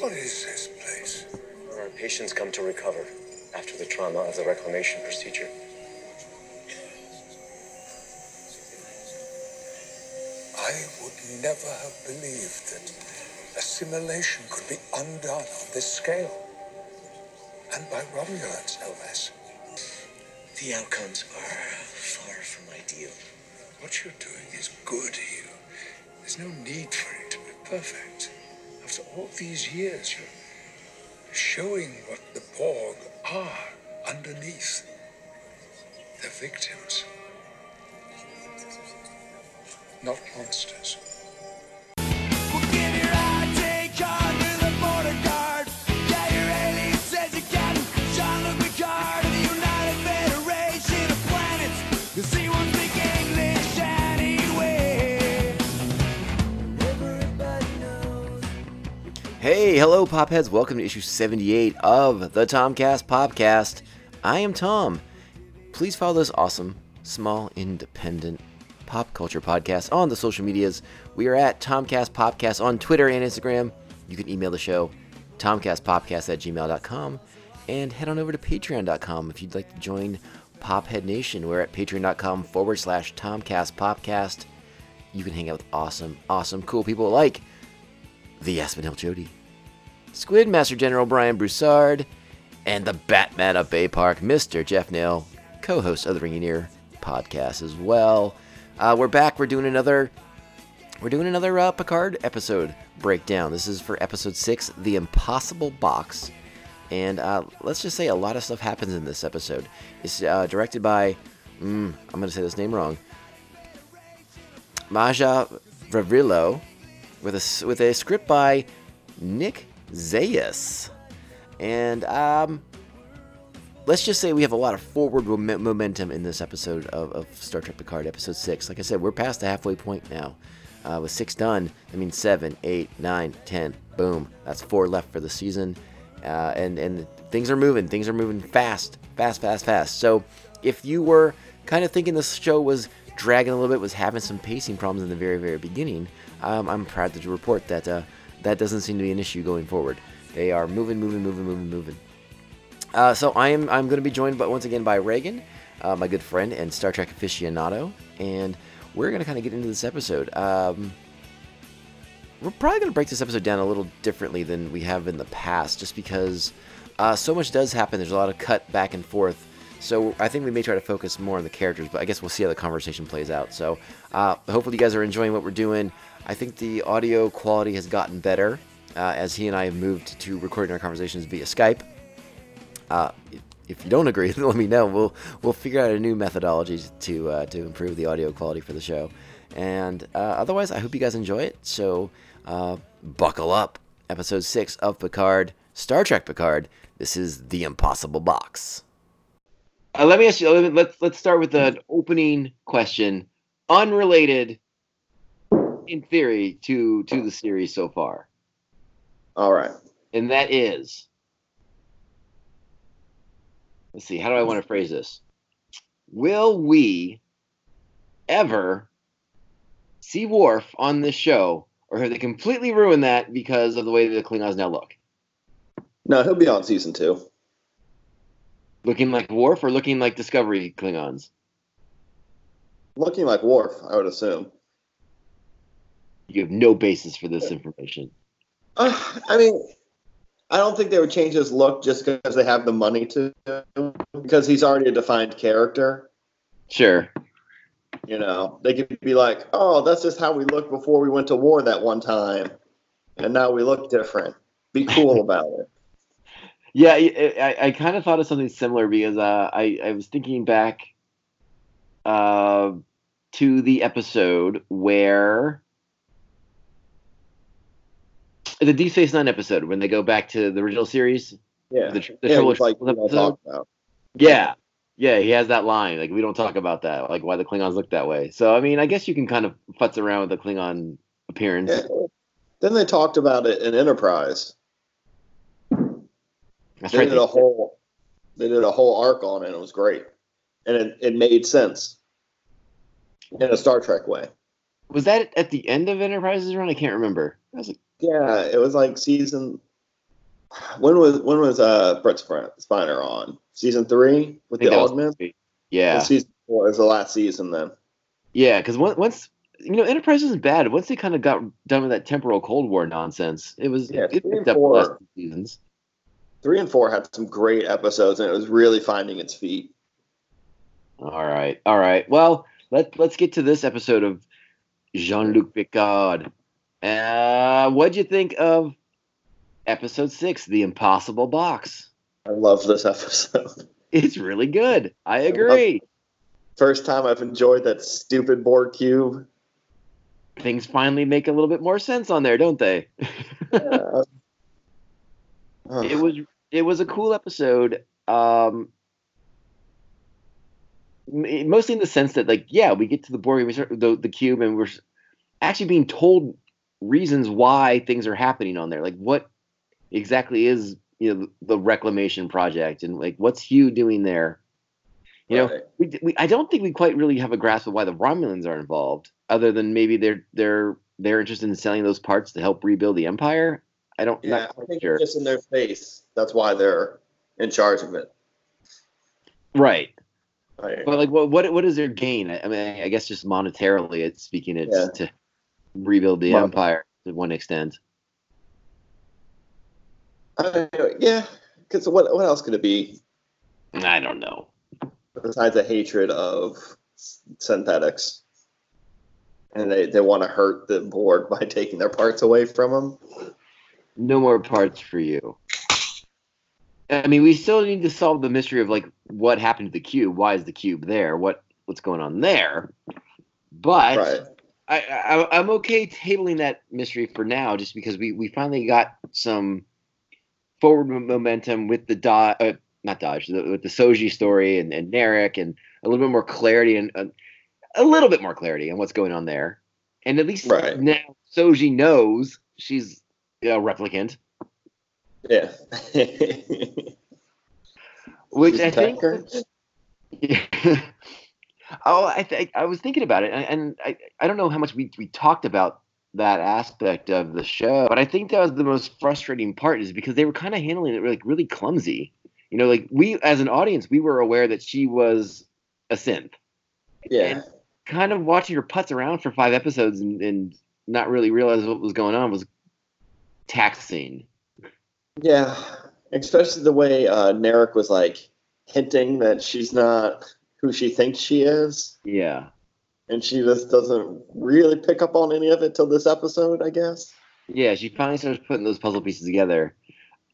What is this place? Where our patients come to recover after the trauma of the reclamation procedure. I would never have believed that assimilation could be undone on this scale. And by Romulans, no less. The outcomes are far from ideal. What you're doing is good, Hugh. There's no need for it to be perfect. After all these years, you're showing what the Borg are underneath. They're victims, not monsters. Hey, hello, Popheads. Welcome to issue 78 of the Tomcast Podcast. I am Tom. Please follow this awesome, small, independent pop culture podcast on the social medias. We are at Tomcast Podcast on Twitter and Instagram. You can email the show, tomcastpopcast at gmail.com, and head on over to patreon.com if you'd like to join Pophead Nation. We're at patreon.com forward slash Tomcast Podcast. You can hang out with awesome, awesome, cool people like the Aspinall Jody, Squid Master General Brian Broussard, and the Batman of Bay Park, Mr. Jeff Nail, co host of the Ringing Ear podcast as well. Uh, we're back. We're doing another. We're doing another uh, Picard episode breakdown. This is for episode six, The Impossible Box. And uh, let's just say a lot of stuff happens in this episode. It's uh, directed by, mm, I'm going to say this name wrong, Maja Vrilo, with a with a script by Nick Zayas, and um, let's just say we have a lot of forward mom- momentum in this episode of, of Star Trek Picard, episode six. Like I said, we're past the halfway point now. Uh, with six done, that means seven, eight, nine, ten. Boom. That's four left for the season, uh, and and things are moving. Things are moving fast, fast, fast, fast. So if you were kind of thinking this show was dragging a little bit, was having some pacing problems in the very, very beginning, um, I'm proud to report that uh, that doesn't seem to be an issue going forward. They are moving, moving, moving, moving, moving. Uh, so I am I'm going to be joined, but once again by Reagan, uh, my good friend and Star Trek aficionado, and we're going to kind of get into this episode. Um, we're probably going to break this episode down a little differently than we have in the past, just because uh, so much does happen. There's a lot of cut back and forth. So I think we may try to focus more on the characters, but I guess we'll see how the conversation plays out. So uh, hopefully you guys are enjoying what we're doing. I think the audio quality has gotten better uh, as he and I have moved to recording our conversations via Skype. Uh, if, you don't agree, let me know. We'll we'll figure out a new methodology to uh, to improve the audio quality for the show. And uh, otherwise, I hope you guys enjoy it. So uh, buckle up. Episode six of Picard, Star Trek Picard. This is the Impossible Box. Uh, let me ask you. Let's let's start with an opening question, unrelated, in theory, to to the series so far, All right. and that is. Let's see. How do I want to phrase this? Will we ever see Worf on this show, or have they completely ruined that because of the way the Klingons now look? No, he'll be on season two. Looking like Worf or looking like Discovery Klingons? Looking like Worf, I would assume. You have no basis for this information. Uh, I mean, I don't think they would change his look just because they have the money to, because he's already a defined character. Sure. You know, they could be like, "Oh, that's just how we looked before we went to war that one time, and now we look different." Be cool about it. Yeah, I, I, I kind of thought of something similar because uh, I, I was thinking back uh, to the episode where the Deep Space Nine episode when they go back to the original series. Yeah, The, the yeah, like Trouble we don't episode. Yeah. Yeah, he has that line. Like, we don't talk about that. Like, why the Klingons look that way. So, I mean, I guess you can kind of futz around with the Klingon appearance. Yeah. Then they talked about it in Enterprise. That's They right. did a whole, they did a whole arc on it. And It was great, and it, it made sense in a Star Trek way. Was that at the end of Enterprise's run? I can't remember. I was like, Yeah, it was like season When was when was uh Brent Spiner on season three with the that was- Augment? Yeah, And season four is the last season then. yeah, because once you know, Enterprise isn't bad. Once they kind of got done with that temporal Cold War nonsense, it was Yeah, it three picked up the last four. seasons. Three and four had some great episodes, and it was really finding its feet. All right, all right. Well, let let's get to this episode of Jean Luc Picard. Uh, what'd you think of episode six, The Impossible Box? I love this episode. It's really good. I agree. First time I've enjoyed that stupid Borg cube. Things finally make a little bit more sense on there, don't they? Yeah. It was it was a cool episode. Um, mostly in the sense that, like, yeah, we get to the Borg, we start the the cube, and we're actually being told reasons why things are happening on there. Like, what exactly is you know the reclamation project, and like, what's Hugh doing there? You know, we, we I don't think we quite really have a grasp of why the Romulans are involved, other than maybe they're they're they're interested in selling those parts to help rebuild the Empire. I don't. Yeah, not I think sure. it's just in their face. That's why they're in charge of it. Right. Right. But like, what what what is their gain? I mean, I guess just monetarily, it's speaking, it's Yeah. to rebuild the Mon- empire to one extent. Yeah, because what what else could it be I don't know. besides a hatred of synthetics? And they, they want to hurt the Borg by taking their parts away from them. No more parts for you. I mean, we still need to solve the mystery of like what happened to the cube. Why is the cube there? What what's going on there? But Right. I, I I'm okay tabling that mystery for now, just because we we finally got some forward momentum with the Dahj, uh, not Dahj, the, with the Soji story and and Narek, and a little bit more clarity and uh, a little bit more clarity on what's going on there. And at least Right. now Soji knows she's a replicant, Yeah. which oh, I think. tanker? oh, I th- I was thinking about it, and, and I I don't know how much we we talked about that aspect of the show, but I think that was the most frustrating part, is because they were kind of handling it like really clumsy. You know, like we as an audience, we were aware that she was a synth, Yeah. kind of watching her putz around for five episodes and, and not really realize what was going on was taxing. Yeah. Especially the way uh, Narek was like hinting that she's not who she thinks she is. Yeah. And she just doesn't really pick up on any of it till this episode, I guess. Yeah, she finally starts putting those puzzle pieces together.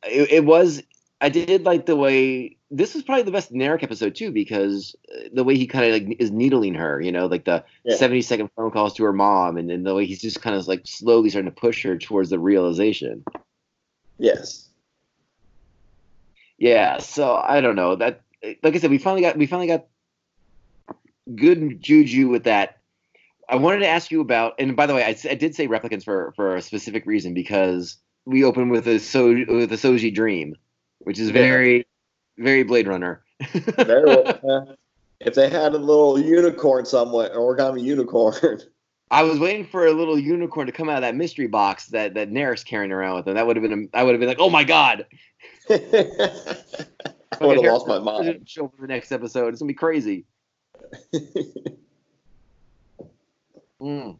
It, it was. I did like the way this was probably the best Narek episode too, because uh, the way he kind of like is needling her, you know, like the Yeah. seventy second phone calls to her mom, and then the way he's just kind of like slowly starting to push her towards the realization. Yes. Yeah, so I don't know that. Like I said, we finally got we finally got good juju with that. I wanted to ask you about, and by the way, I did say replicants for for a specific reason because we open with a so with a Soji dream, which is very very Blade Runner. Very well. yeah. If they had a little unicorn somewhere, an origami unicorn. I was waiting for a little unicorn to come out of that mystery box that that Narek's carrying around with him. That would have been I would have been like, oh my god! I would have lost my mind. Show in the next episode. It's gonna be crazy. Mm.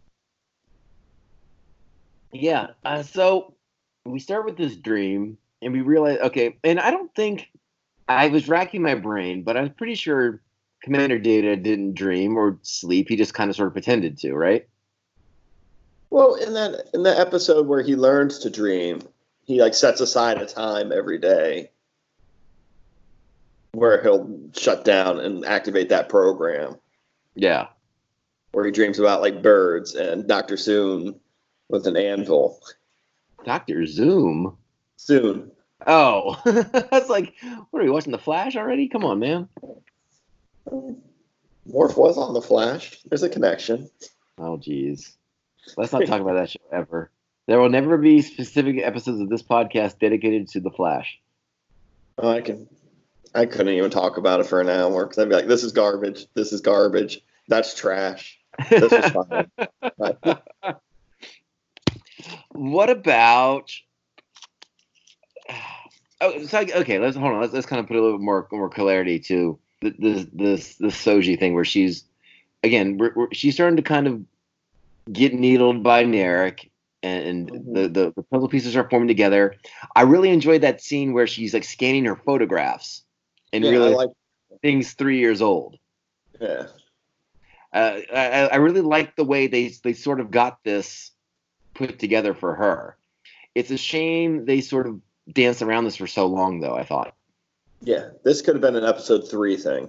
Yeah. Uh, so we start with this dream, and we realized okay, and I don't think I was racking my brain, but I'm pretty sure Commander Data didn't dream or sleep. He just kind of sort of pretended to, right? Well, in that in the episode where he learns to dream, he like sets aside a time every day where he'll shut down and activate that program Yeah. where he dreams about like birds and Dr. Soong with an anvil. Doctor Zoom. Soong. Oh, that's like, what are we watching? The Flash already? Come on, man. Morph was on the Flash. There's a connection. Oh, jeez. Let's not talk about that show ever. There will never be specific episodes of this podcast dedicated to the Flash. Oh, I can. I couldn't even talk about it for an hour because I'd be like, "This is garbage. This is garbage. That's trash. This was fine." what about Oh, so I, okay. Let's hold on. Let's, let's kind of put a little bit more more clarity to the this this this Soji thing where she's again we're, we're, she's starting to kind of get needled by Narek and Mhm. the, the the puzzle pieces are forming together. I really enjoyed that scene where she's like scanning her photographs and Yeah, really like. things three years old. Yeah. Uh, I, I really like the way they they sort of got this put together for her. It's a shame they sort of danced around this for so long, though. I thought. Yeah. This could have been an episode three thing,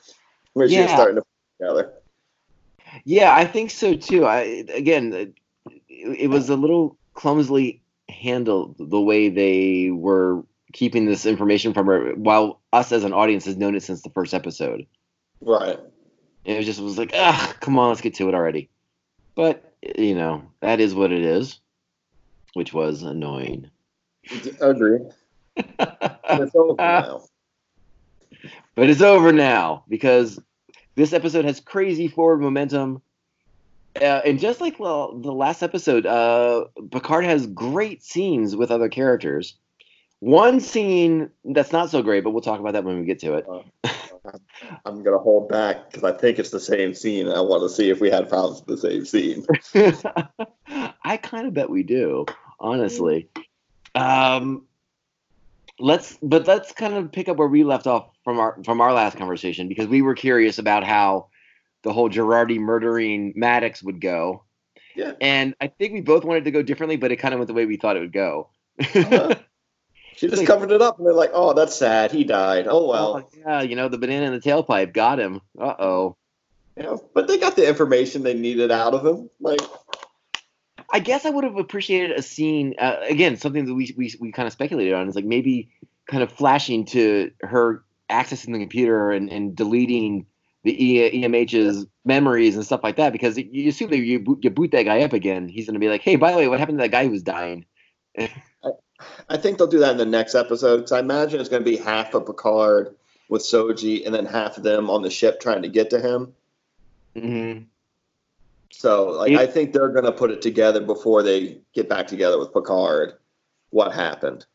where she was Yeah. starting to together. Yeah, I think so too. I again, it, it was a little clumsily handled the way they were keeping this information from her, while us as an audience has known it since the first episode. Right. And it just was like, ah, come on, let's get to it already. But you know, that is what it is, which was annoying. Agree. It's over now. But it's over now because this episode has crazy forward momentum. Uh, and just like well, the last episode, uh, Picard has great scenes with other characters. One scene that's not so great, but we'll talk about that when we get to it. I'm gonna hold back because I think it's the same scene. I want to see if we had problems with the same scene. I kind of bet we do, honestly. Um, let's, but let's kind of pick up where we left off from our from our last conversation because we were curious about how the whole Jurati murdering Maddox would go, Yeah. and I think we both wanted to go differently, but it kind of went the way we thought it would go. Uh-huh. She just covered it up, and they're like, "Oh, that's sad. He died. Oh well." Oh, yeah, you know the banana in the tailpipe got him. Uh oh. Yeah, but they got the information they needed out of him. Like, I guess I would have appreciated a scene uh, again, something that we we we kind of speculated on is like maybe kind of flashing to her accessing the computer and, and deleting the e- EMH's memories and stuff like that because you assume that you boot, you boot that guy up again, he's going to be like, hey, by the way, what happened to that guy who was dying? I think they'll do that in the next episode because I imagine it's going to be half of Picard with Soji, and then half of them on the ship trying to get to him. Mm-hmm. So, like, I think they're going to put it together before they get back together with Picard. What happened?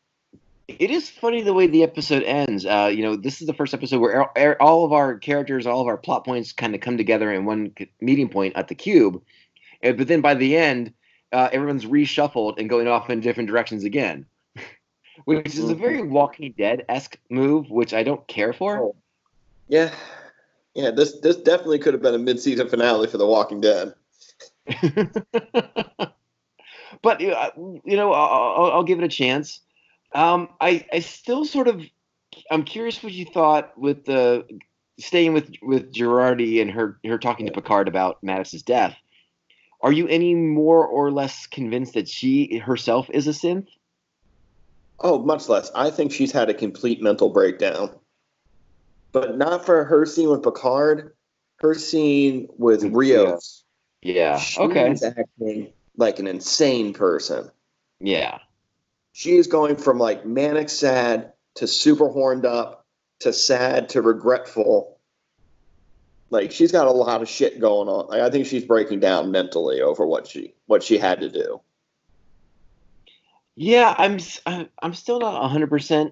It is funny the way the episode ends. Uh, you know, this is the first episode where all- er- of our characters, all of our plot points kind of come together in one meeting point at the cube. Uh, But then by the end, uh, everyone's reshuffled and going off in different directions again, which is a very Walking Dead esque move, which I don't care for. Oh. Yeah, yeah. This this definitely could have been a mid-season finale for The Walking Dead. but uh, you know, I'll, I'll, I'll give it a chance. Um, I I still sort of I'm curious what you thought with the staying with with Jurati and her her talking to Picard about Maddox's death. Are you any more or less convinced that she herself is a synth? Oh, much less. I think she's had a complete mental breakdown. But not for her scene with Picard. Her scene with With Rios. Yeah. She's Okay. acting like an insane person. Yeah. She is going from like manic sad to super horned up to sad to regretful. Like she's got a lot of shit going on. Like I think she's breaking down mentally over what she what she had to do. Yeah, I'm I'm I'm still not 100%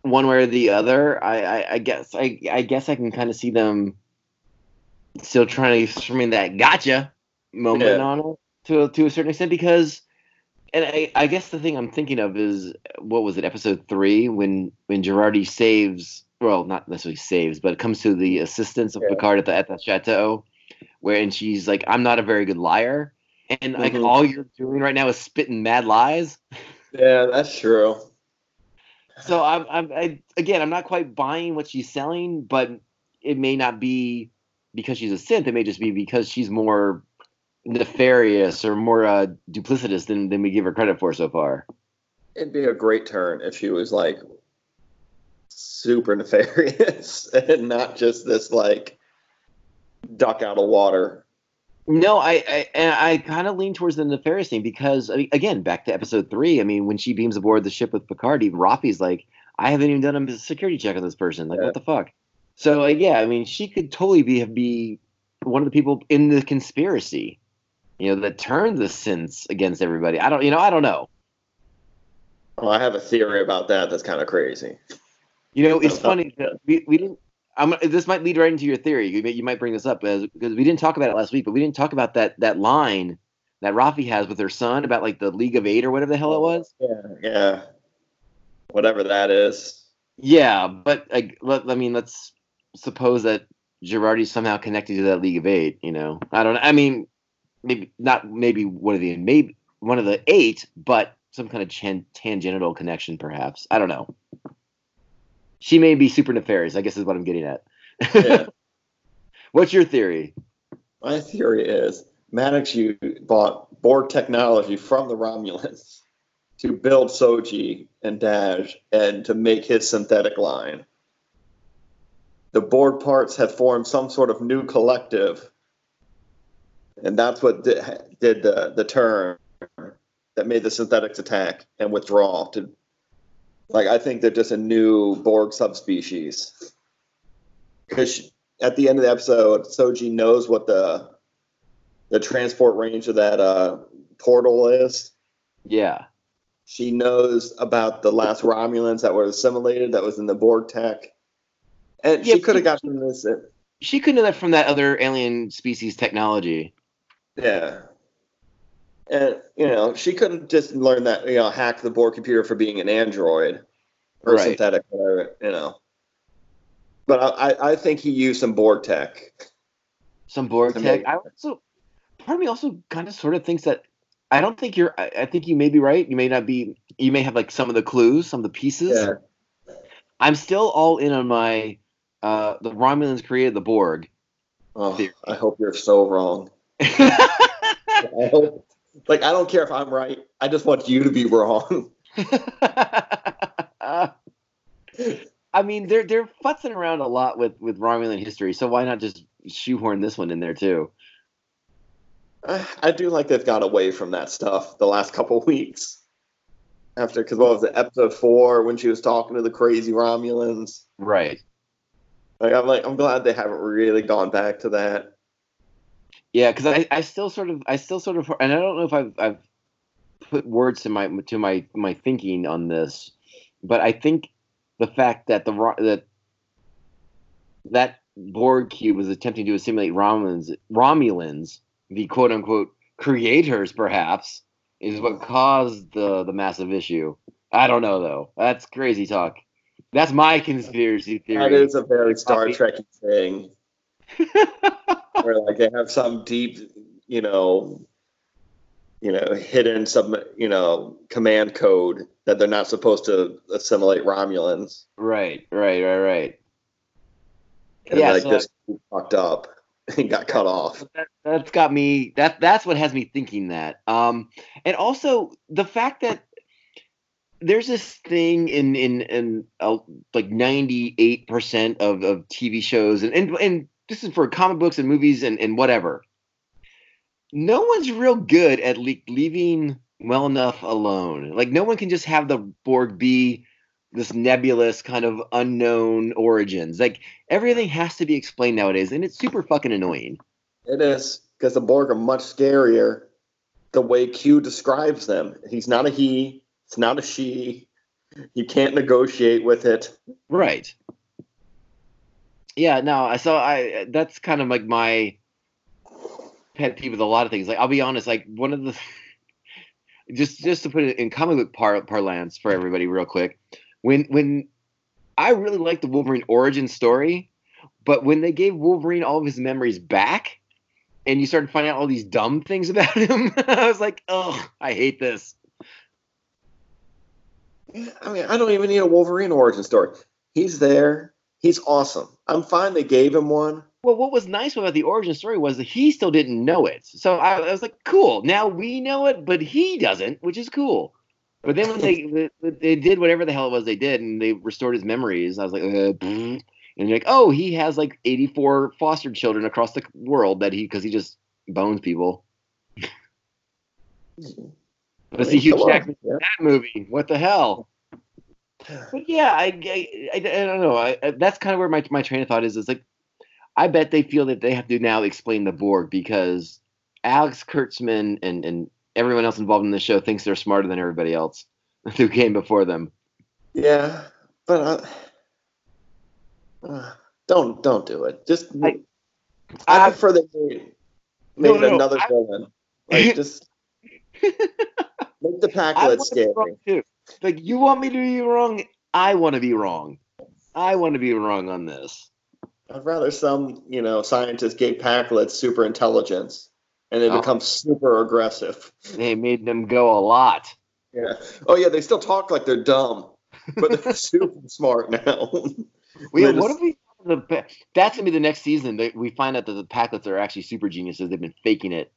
one way or the other. I I, I guess I I guess I can kind of see them still trying to stream that gotcha moment Yeah. on it to to a certain extent because and I, I guess the thing I'm thinking of is what was it episode 3 when when Jurati saves well not necessarily saves but it comes to the assistance of Yeah. Picard at the at the chateau where and she's like I'm not a very good liar and like Mhm. all you're doing right now is spitting mad lies Yeah, that's true. so I'm, I'm I, again, I'm not quite buying what she's selling, but it may not be because she's a synth. It may just be because she's more nefarious or more uh, duplicitous than, than we give her credit for so far. It'd be a great turn if she was like super nefarious and not just this like duck out of water. No, I I, I kind of lean towards the nefarious thing because I mean, again, back to episode three. I mean, when she beams aboard the ship with Picard, even Raffi's like, I haven't even done a security check on this person. Like, Yeah. what the fuck? So, like, yeah, I mean, she could totally be be one of the people in the conspiracy, you know, that turned the synths against everybody. I don't, you know, I don't know. Oh, I have a theory about that. That's kind of crazy. You know, it's funny. that We, we didn't. I'm, this might lead right into your theory. You, you might bring this up as, because we didn't talk about it last week, but we didn't talk about that that line that Raffi has with her son about like the League of Eight or whatever the hell it oh, was. Yeah, yeah. Whatever that is. Yeah, but like, let, I mean, let's suppose that Jurati's somehow connected to that League of Eight. You know, I don't. I mean, maybe not. Maybe one of the maybe one of the eight, but some kind of chan- tangential connection, perhaps. I don't know. She may be super nefarious. I guess is what I'm getting at. Yeah. What's your theory? My theory is Maddox you bought Borg technology from the Romulans to build Soji and Dahj and to make his synthetic line. The Borg parts had formed some sort of new collective, and that's what did, did the, the turn that made the synthetics attack and withdraw. To like, I think they're just a new Borg subspecies. Because at the end of the episode, Soji knows what the the transport range of that uh, portal is. Yeah. She knows about the last Romulans that were assimilated that was in the Borg tech. And Yeah, she could have gotten this. Uh, she could know that from that other alien species technology. Yeah. And, you know, she couldn't just learn that, you know, hack the Borg computer for being an android or Right. synthetic, whatever, you know. But I, I- think he used some Borg tech. Some Borg tech. I also, part of me also kind of sort of thinks that I don't think you're. I, I think you may be right. You may not be. You may have like some of the clues, some of the pieces. Yeah. I'm still all in on my. Uh, the Romulans created the Borg. Oh, Theory. I hope you're so wrong. I hope, like, I don't care if I'm right. I just want you to be wrong. I mean, they're they're futzing around a lot with with Romulan history, so why not just shoehorn this one in there too? I, I do like they've got away from that stuff the last couple weeks. After, because what was it, episode four when she was talking to the crazy Romulans? Right. Like, I'm like, I'm glad they haven't really gone back to that. Yeah, because I, I still sort of I still sort of and I don't know if I've I've put words to my to my my thinking on this, but I think the fact that the that that Borg cube was attempting to assimilate Romulans Romulans, the quote unquote creators, perhaps, is what caused the the massive issue. I don't know though. That's crazy talk. That's my conspiracy theory. That is a very Star. Trek thing, where like they have some deep, you know, you know, hidden some, you know, command code that they're not supposed to assimilate Romulans. right, right, right, right. And Yeah, like so this fucked up and got cut off. that, that's got me that that's what has me thinking that um and also the fact that there's this thing in in in uh, like 98% of of tv shows and, and and this is for comic books and movies and and whatever. No one's real good at le- leaving well enough alone. Like no one can just have the borg be this nebulous kind of unknown origins. Like everything has to be explained nowadays and it's super fucking annoying. It is because the Borg are much scarier the way Q describes them. He's not a he, it's not a she. You can't negotiate with it. Right. Yeah, no, I so I that's kind of like my pet peeve with a lot of things. Like I'll be honest, like one of the just just to put it in comic book par- parlance for everybody real quick. When when I really like the Wolverine origin story, but when they gave Wolverine all of his memories back and you started finding out all these dumb things about him, I was like, "Oh, I hate this." I mean, I don't even need a Wolverine origin story. He's there. He's awesome. I'm fine they gave him one. Well, what was nice about the origin story was that he still didn't know it. So I, I was like, cool. Now we know it, but he doesn't, which is cool. But then when they they, did whatever the hell it was they did, and they restored his memories, I was like, uh, and you're like, oh, he has like 84 foster children across the world that he because he just bones people. But see, Hugh Come on, Jackman yeah. that movie. What the hell? But yeah, I, I, I, I don't know. I, I- that's kind of where my, my train of thought is. Is like, I bet they feel that they have to now explain the Borg because Alex Kurtzman and, and everyone else involved in the show thinks they're smarter than everybody else. who came before them. Yeah, but uh, uh, don't don't do it. Just I- I, I- prefer they made, No, no, another I- villain. Like just make the I Pakled want to be scary. too. Like you want me to be wrong, I want to be wrong. I want to be wrong on this. I'd rather some you know scientists gave Pakled super intelligence and they Oh. become super aggressive. They made them go a lot. Yeah. Oh yeah, they still talk like they're dumb, but they're super smart now. We, They're what if we? The, that's gonna be the next season. That we find out that the Pakleds are actually super geniuses. They've been faking it.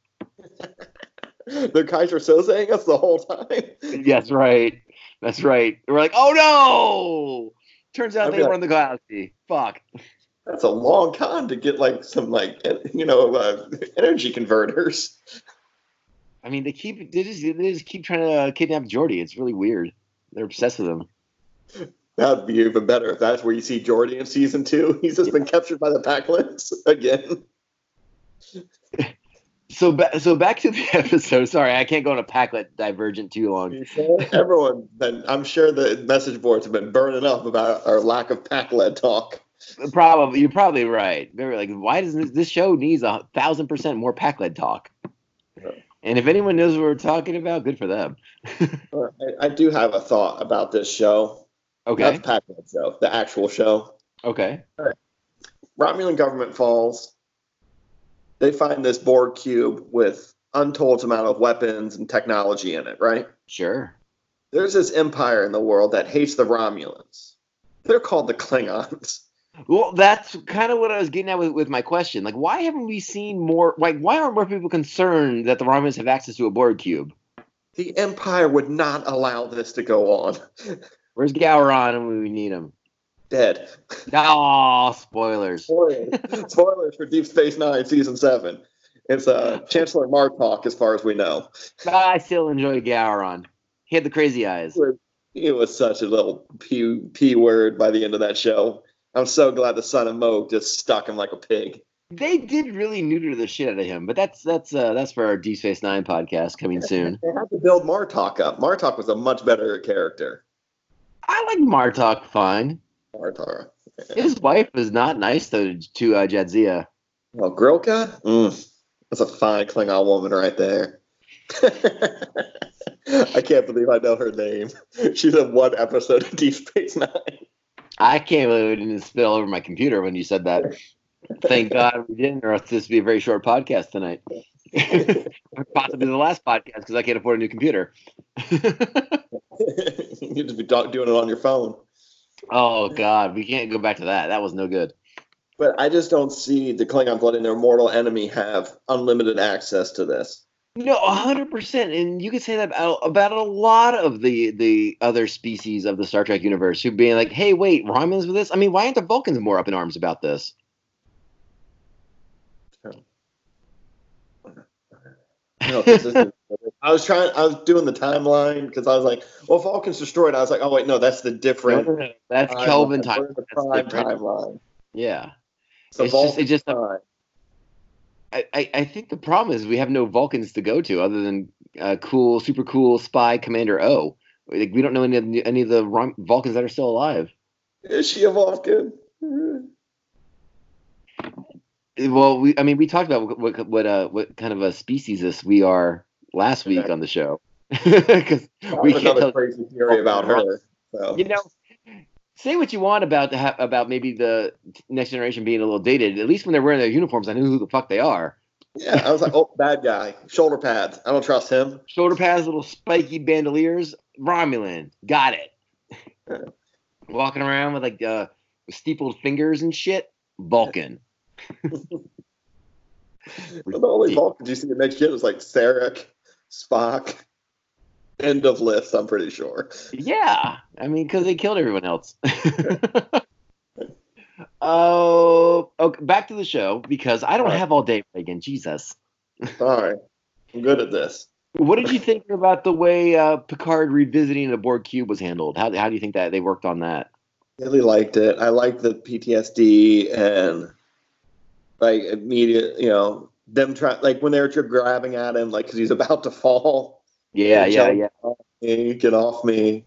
they're Keyser Sozeing us the whole time. Yes, right. That's right. We're like, oh no! Turns out I'd they were like- run the galaxy. Fuck. That's a long con to get like some like you know uh, energy converters. I mean, they keep they just, they just keep trying to kidnap Geordi. It's really weird. They're obsessed with him. That'd be even better if that's where you see Geordi in season two. He's just been captured by the Pakleds again. So, ba- so back to the episode. Sorry, I can't go on a Pakled divergent too long. Everyone, I'm sure the message boards have been burning up about our lack of Pakled talk. Probably, you're probably right. They're like, why does this, this show needs a thousand percent more Pakled talk? Yeah. And if anyone knows what we're talking about, good for them. I, I do have a thought about this show. Okay, Not the Pakled show, the actual show. okay, Romulan government falls. They find this Borg cube with untold amount of weapons and technology in it, right? sure. There's this empire in the world that hates the Romulans. They're called the Klingons. Well, that's kind of what I was getting at with, with my question. Like, why haven't we seen more? Like, why aren't more people concerned that the Romulans have access to a Borg cube? The Empire would not allow this to go on. Where's Gowron when we need him? Dead. Oh, spoilers. Spoilers, Spoilers for Deep Space Nine season seven. It's uh, Chancellor Martok, as far as we know. I still enjoy Gowron. He had the crazy eyes. It was such a little p p word by the end of that show. I'm so glad the son of Mogh just stuck him like a pig. They did really neuter the shit out of him, but that's that's uh, that's for our D Space Nine podcast coming soon. They had to build Martok up. Martok was a much better character. I like Martok fine. His wife is not nice though to uh, Jadzia. Oh, Grilka? Mm, that's a fine Klingon woman right there. I can't believe I know her name. She's in one episode of Deep Space Nine. I can't believe it didn't spill over my computer when you said that. Thank God we didn't, or else this would be a very short podcast tonight. Possibly the last podcast because I can't afford a new computer. you just be do- doing it on your phone. Oh God, we can't go back to that. That was no good. But I just don't see the Klingons letting their mortal enemy have unlimited access to this. No, hundred percent, and you could say that about, about a lot of the the other species of the Star Trek universe who being like, "Hey, wait, Romulans with this? I mean, why aren't the Vulcans more up in arms about this?" No, I was trying. I was doing the timeline because I was like, "Well, Vulcan's destroyed." I was like, "Oh wait, no, that's the different." That's timeline. Kelvin time. That's timeline. Yeah, So it's just Vulcan it just time. I, I I think the problem is we have no Vulcans to go to other than uh, cool, super cool spy Commander O. Like we don't know any of the, any of the Vulcans that are still alive. Is she a Vulcan? Well, we I mean we talked about what what what, uh, what kind of a species this we are last week Okay. on the show because we can't another tell. crazy theory about her. So. You know, say what you want about the, ha- about maybe the next generation being a little dated. At least when they're wearing their uniforms, I knew who the fuck they are. Yeah, I was like, oh, bad guy. Shoulder pads. I don't trust him. Shoulder pads, little spiky bandoliers. Romulan, got it. Walking around with like uh, steepled fingers and shit. Vulcan. The only Vulcans you see in next gen was like Sarek, Spock. End of list, I'm pretty sure. Yeah, I mean, because they killed everyone else. Oh, okay, back to the show because I don't have all day, Reagan. Jesus. Sorry. I'm good at this. What did you think about the way uh, Picard revisiting the Borg cube was handled? How, how do you think that they worked on that? Really liked it. I liked the PTSD and like immediate, you know, them trying like when they were grabbing at him, like because he's about to fall. Yeah, yeah, yeah. him. me, get off me.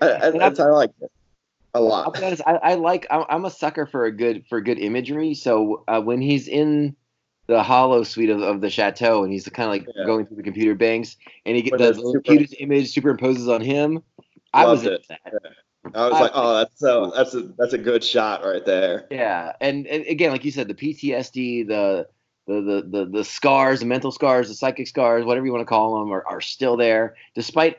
I, I, I'm- I like it a lot. honest, I, I like I'm, a sucker for a good for good imagery. So uh, when he's in the hollow suite of, of the chateau and he's kind of like Yeah. going through the computer banks and he get When the, cutest image superimposes on him. I was Loved into it. that. I was I- like, oh, that's so that's a that's a good shot right there. Yeah, and, and again, like you said, the PTSD, the the, the the the scars, the mental scars, the psychic scars, whatever you want to call them, are, are still there, despite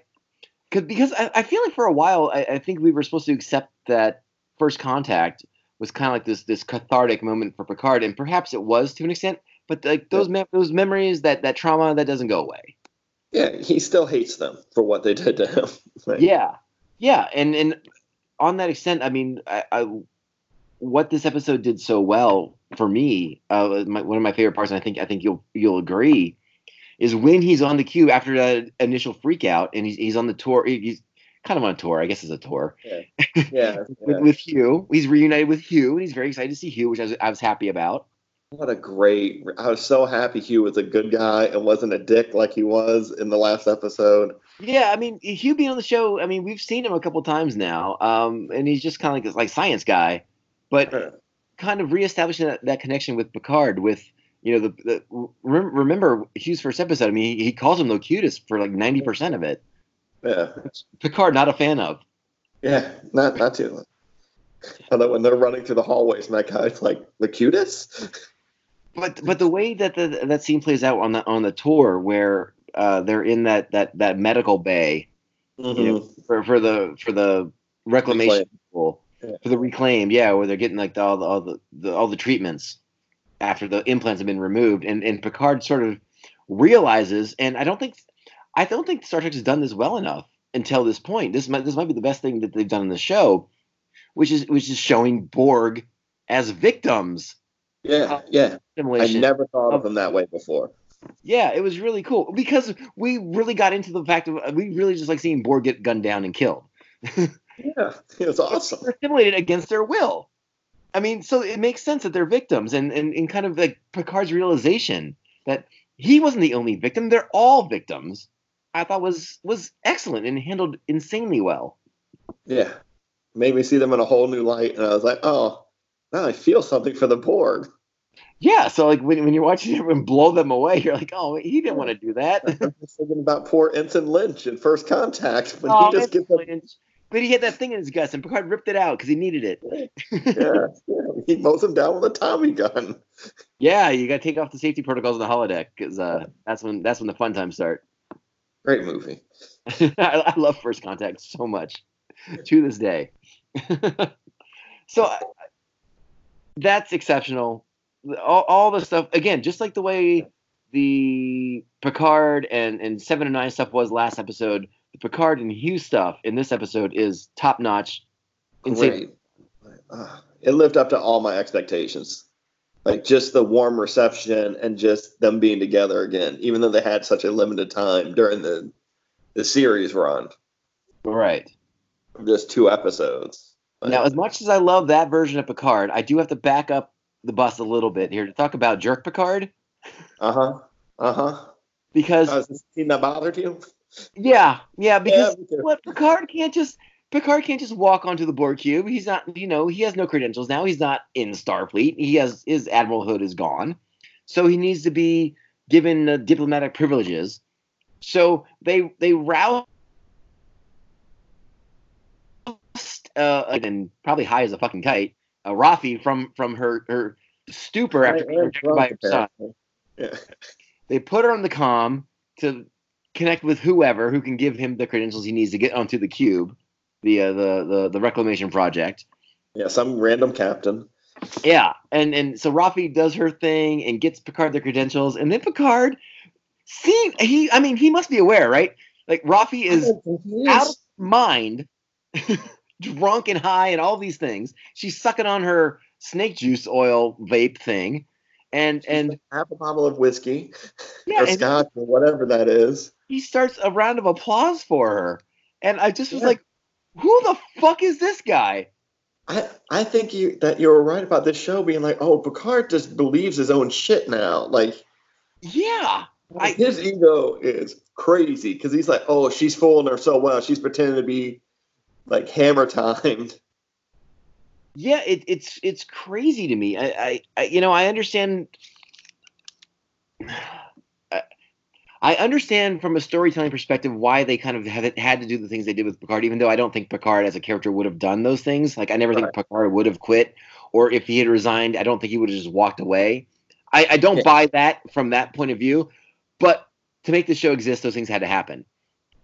cause, because I, I feel like for a while I, I think we were supposed to accept that first contact was kind of like this this cathartic moment for Picard, and perhaps it was to an extent, but like those mem- those memories, that that trauma, that doesn't go away. Yeah, he still hates them for what they did to him. Like, Yeah, yeah, and and on that extent, I mean, I, I what this episode did so well for me, uh, my, one of my favorite parts, and I think I think you'll you'll agree, is when he's on the cube after that initial freak out, and he's he's on the tour. He's kind of on a tour, I guess it's a tour yeah, yeah. with, with Hugh. He's reunited with Hugh, and he's very excited to see Hugh, which I was, I was happy about. What a great! I was so happy Hugh was a good guy and wasn't a dick like he was in the last episode. Yeah, I mean Hugh being on the show. I mean we've seen him a couple times now, um, and he's just kind of like like science guy, but Yeah. kind of reestablishing that, that connection with Picard. With you know the, the rem- remember Hugh's first episode. I mean he, he calls him Locutus for like ninety percent of it. Yeah, Picard not a fan of. yeah, not not too. Although when they're running through the hallways, and that guy's like Locutus. But but the way that the, that scene plays out on the on the tour where uh, they're in that that that medical bay you know, for for the for the reclamation people, Yeah. for the reclaim, yeah, where they're getting like the, all the all the, the all the treatments after the implants have been removed, and and Picard sort of realizes, and I don't think I don't think Star Trek has done this well enough until this point. This might this might be the best thing that they've done in the show, which is which is showing Borg as victims. Yeah, yeah. I never thought of them that way before. Yeah, it was really cool because we really got into the fact of we really just like seeing Borg get gunned down and killed. Yeah, it was awesome. They're assimilated against their will. I mean, so it makes sense that they're victims, and and, and kind of like Picard's realization that he wasn't the only victim; they're all victims. I thought was was excellent and handled insanely well. Yeah, made me see them in a whole new light, and I was like, oh, now I feel something for the Borg. Yeah, so like when, when you're watching everyone blow them away, you're like, oh, he didn't want to do that. I'm just thinking about poor Ensign Lynch in First Contact when Oh, he just that's gets brilliant. But he had that thing in his guts, and Picard ripped it out because he needed it. Yeah, yeah, he mows him down with a Tommy gun. Yeah, you got to take off the safety protocols in the holodeck because uh, that's when that's when the fun times start. Great movie. I, I love First Contact so much to this day. so I- that's exceptional. All, all the stuff again, just like the way the Picard and and Seven and Nine stuff was last episode. The Picard and Hugh stuff in this episode is top notch. Great. Ah, it lived up to all my expectations. Like just the warm reception and just them being together again, even though they had such a limited time during the the series run, Right. just two episodes. Now, as much as I love that version of Picard, I do have to back up the bus a little bit here to talk about Jerk Picard uh huh, uh huh. because is this scene that bothered you? yeah, yeah, because too. what Picard can't just Picard can't just walk onto the Borg cube. He's not, you know, he has no credentials now. He's not in Starfleet. He has his admiralhood is gone, so he needs to be given uh, diplomatic privileges. So they they roused uh, and probably high as a fucking kite, uh, Raffi from from her her stupor after being rejected by her son. Yeah. They put her on the com to connect with whoever who can give him the credentials he needs to get onto the cube, the uh, the, the the reclamation project. yeah, some random captain. Yeah, and and so Raffi does her thing and gets Picard the credentials, and then Picard, see, he, I mean, he must be aware, right? Like Raffi is out of mind, drunk and high, and all these things. She's sucking on her snake juice oil vape thing, and and half a bottle of whiskey yeah, or scotch or whatever that is. he starts a round of applause for her, and I just was Yeah. like, who the fuck is this guy? I I think you that you were right about this show being like, oh, Picard just believes his own shit now. Like Yeah, I- his ego is crazy because he's like, oh, she's fooling her so well. She's pretending to be like hammer timed. Yeah, it, it's it's crazy to me. I, I, I you know I understand. I, I understand from a storytelling perspective why they kind of have had to do the things they did with Picard, even though I don't think Picard as a character would have done those things. Like I never think Picard would have quit, or if he had resigned, I don't think he would have just walked away. I, I don't Yeah. buy that from that point of view. But to make the show exist, those things had to happen.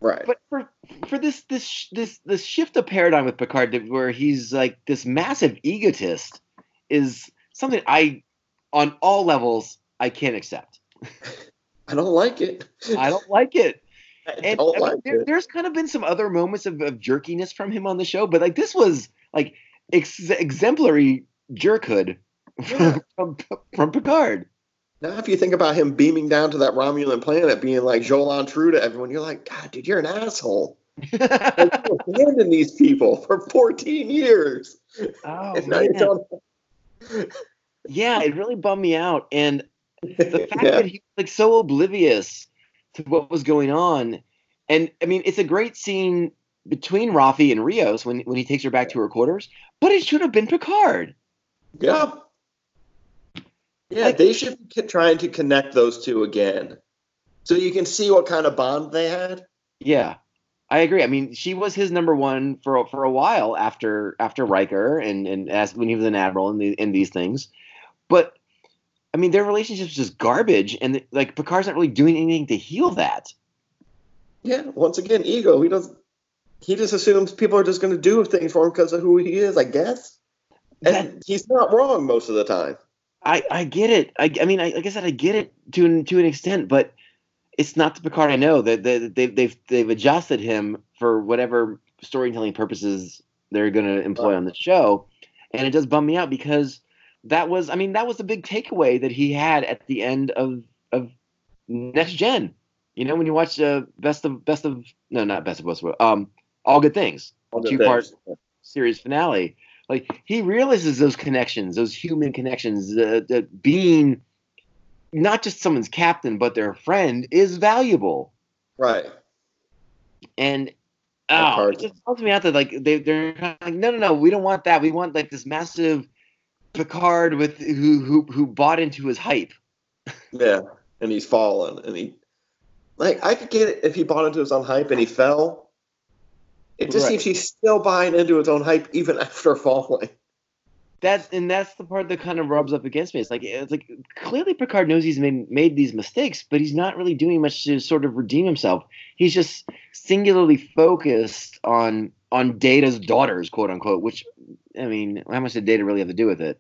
Right. But for for this this this this shift of paradigm with Picard, where he's like this massive egotist, is something I, on all levels, I can't accept. I don't like it. I don't like it. I And don't I mean, like there, it. there's kind of been some other moments of, of jerkiness from him on the show, but like this was like ex- exemplary jerkhood Yeah. from, from Picard. Now, if you think about him beaming down to that Romulan planet, being like Jolan Tru to everyone, you're like, God, dude, you're an asshole. Abandoned these people for 14 years. oh. Yeah, it really bummed me out. And the fact yeah. that he was like so oblivious to what was going on. And I mean, it's a great scene between Raffi and Rios when when he takes her back to her quarters, but it should have been Picard. Yeah. Yeah, Like- they should be trying to connect those two again. So you can see what kind of bond they had. Yeah. I agree. I mean, she was his number one for for a while after after Riker and and as when he was an admiral and the, in these things, but I mean, their relationship's just garbage, and like Picard's not really doing anything to heal that. Yeah, once again, ego. He doesn't. He just assumes people are just going to do things for him because of who he is, I guess. And he's not wrong most of the time. I, I get it. I, I mean, I, like I said, I get it to an, to an extent, but it's not the Picard I know. That they, they've they've they've adjusted him for whatever storytelling purposes they're going to employ on the show, and it does bum me out because that was, I mean, that was the big takeaway that he had at the end of of Next Gen. You know, when you watch uh, best of best of no, not best of West, um, all good things, All two part series finale. Like he realizes those connections, those human connections, uh, that being not just someone's captain but their friend is valuable. Right. And oh, it just tells me out that like they they're kind like no no no we don't want that we want like this massive Picard with who who who bought into his hype. Yeah. And he's fallen. And he. Like, I could get it if he bought into his own hype and he fell. It just Right. seems he's still buying into his own hype even after falling. That and that's the part that kind of rubs up against me. It's like it's like clearly Picard knows he's made made these mistakes, but he's not really doing much to sort of redeem himself. He's just singularly focused on on Data's daughters, quote unquote. Which I mean, how much did Data really have to do with it?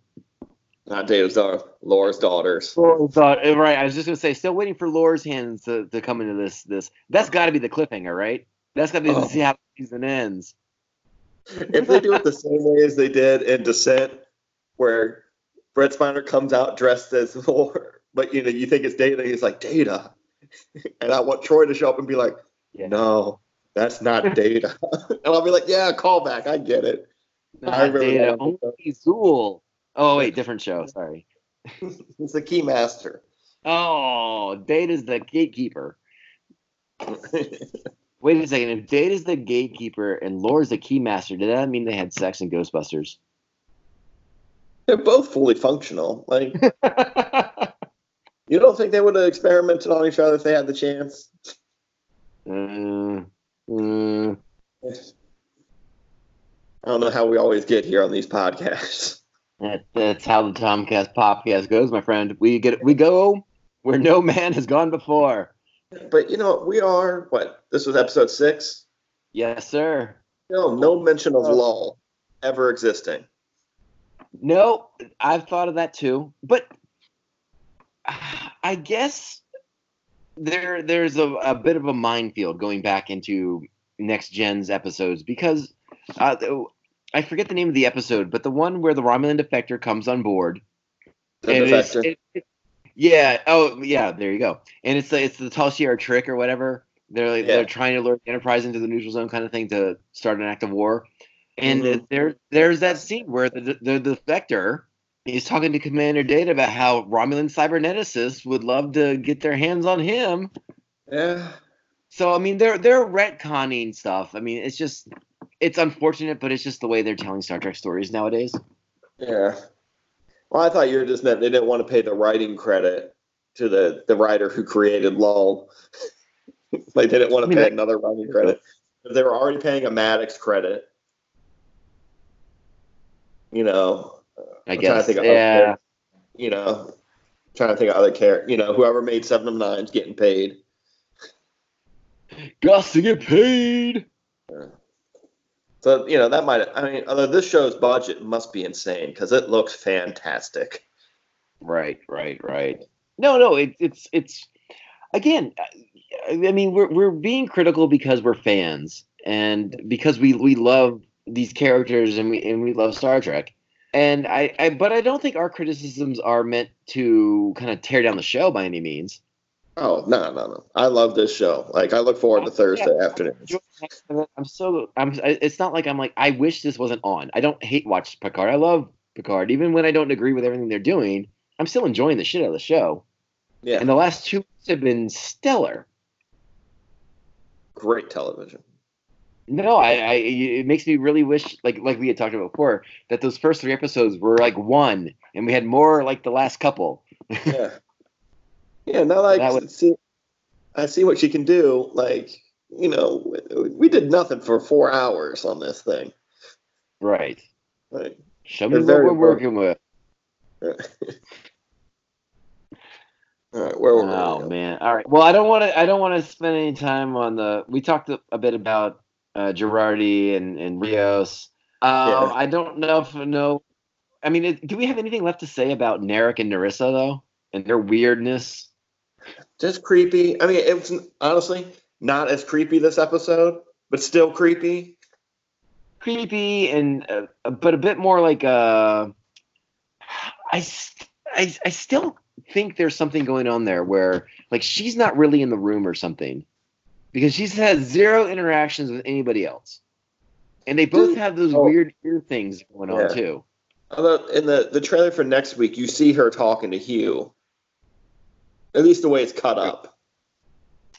Not Data's daughter, Lore's daughters. Thought, uh, right. I was just gonna say, still waiting for Lore's hands to, to come into this. This that's got to be the cliffhanger, right? That's got to be Oh. to see how the season ends. if they do it the same way as they did in Descent, where Brent Spiner comes out dressed as Lore, but you know you think it's Data, he's like Data, and I want Troi to show up and be like, Yeah. no, that's not Data, and I'll be like, yeah, callback, I get it. I Not really Data, want only Zuul. Oh wait, different show. Sorry. it's the key master. Oh, Data's the gatekeeper. Wait a second. If Data's the gatekeeper and Lore's the keymaster, did that mean they had sex in Ghostbusters? They're both fully functional. Like you don't think they would have experimented on each other if they had the chance? Mm, mm, I don't know how we always get here on these podcasts. that, that's how the Tomcast podcast goes, my friend. We get we go where no man has gone before. But you know, we are what? This was episode six. Yes, sir. No, no mention of Lore ever existing. No, I've thought of that too, but I guess there there's a, a bit of a minefield going back into next gen's episodes because uh, I forget the name of the episode, but the one where the Romulan defector comes on board. The and defector. it- it- yeah. Oh, yeah. There you go. And it's the it's the Tal Shiar trick or whatever. They're like, Yeah. they're trying to lure the Enterprise into the neutral zone kind of thing to start an act of war. And Mhm. there there's that scene where the the, the defector is talking to Commander Data about how Romulan cyberneticists would love to get their hands on him. yeah. So I mean, they're they're retconning stuff. I mean, it's just it's unfortunate, but it's just the way they're telling Star Trek stories nowadays. Yeah. Well, I thought you were just meant they didn't want to pay the writing credit to the the writer who created Lore. like they didn't want to I mean, pay that- another writing credit. They were already paying a Maddox credit. You know, I I'm trying to guess. think yeah. other- you know, trying to think of other care. You know, whoever made Seven of Nine's getting paid. Got to get paid. So you know that might. I mean, although this show's budget must be insane because it looks fantastic. Right, right, right. No, no, it, it's it's again. I mean, we're we're being critical because we're fans and because we we love these characters and we and we love Star Trek. And I, I but I don't think our criticisms are meant to kind of tear down the show by any means. Oh no, no, no! I love this show. Like I look forward to Thursday Yeah, afternoons. I'm so I'm. It's not like I'm like I wish this wasn't on. I don't hate watch Picard. I love Picard, even when I don't agree with everything they're doing. I'm still enjoying the shit out of the show. Yeah, And the last two weeks have been stellar. great television. No, I, I it makes me really wish like like we had talked about before that those first three episodes were like one and we had more like the last couple. Yeah, yeah. Now, like, That would- see, I see what she can do. Like, you know, we, did nothing for four hours on this thing. Right. Like, Show me what we're very working with. all right, where were Oh we? Oh man. All right. Well, I don't want to. I don't want to spend any time on the. We talked a, bit about uh, Jurati and and Rios. Um, Yeah. I don't know if no. I mean, it, do we have anything left to say about Narek and Narissa though, and their weirdness? Just creepy. I mean, it was honestly not as creepy this episode, but still creepy. creepy and uh, but a bit more like uh I, I I still think there's something going on there where like she's not really in the room or something because she's had zero interactions with anybody else and they both have those Oh. weird ear things going on too Although in the the trailer for next week, you see her talking to Hugh. At least the way it's cut up.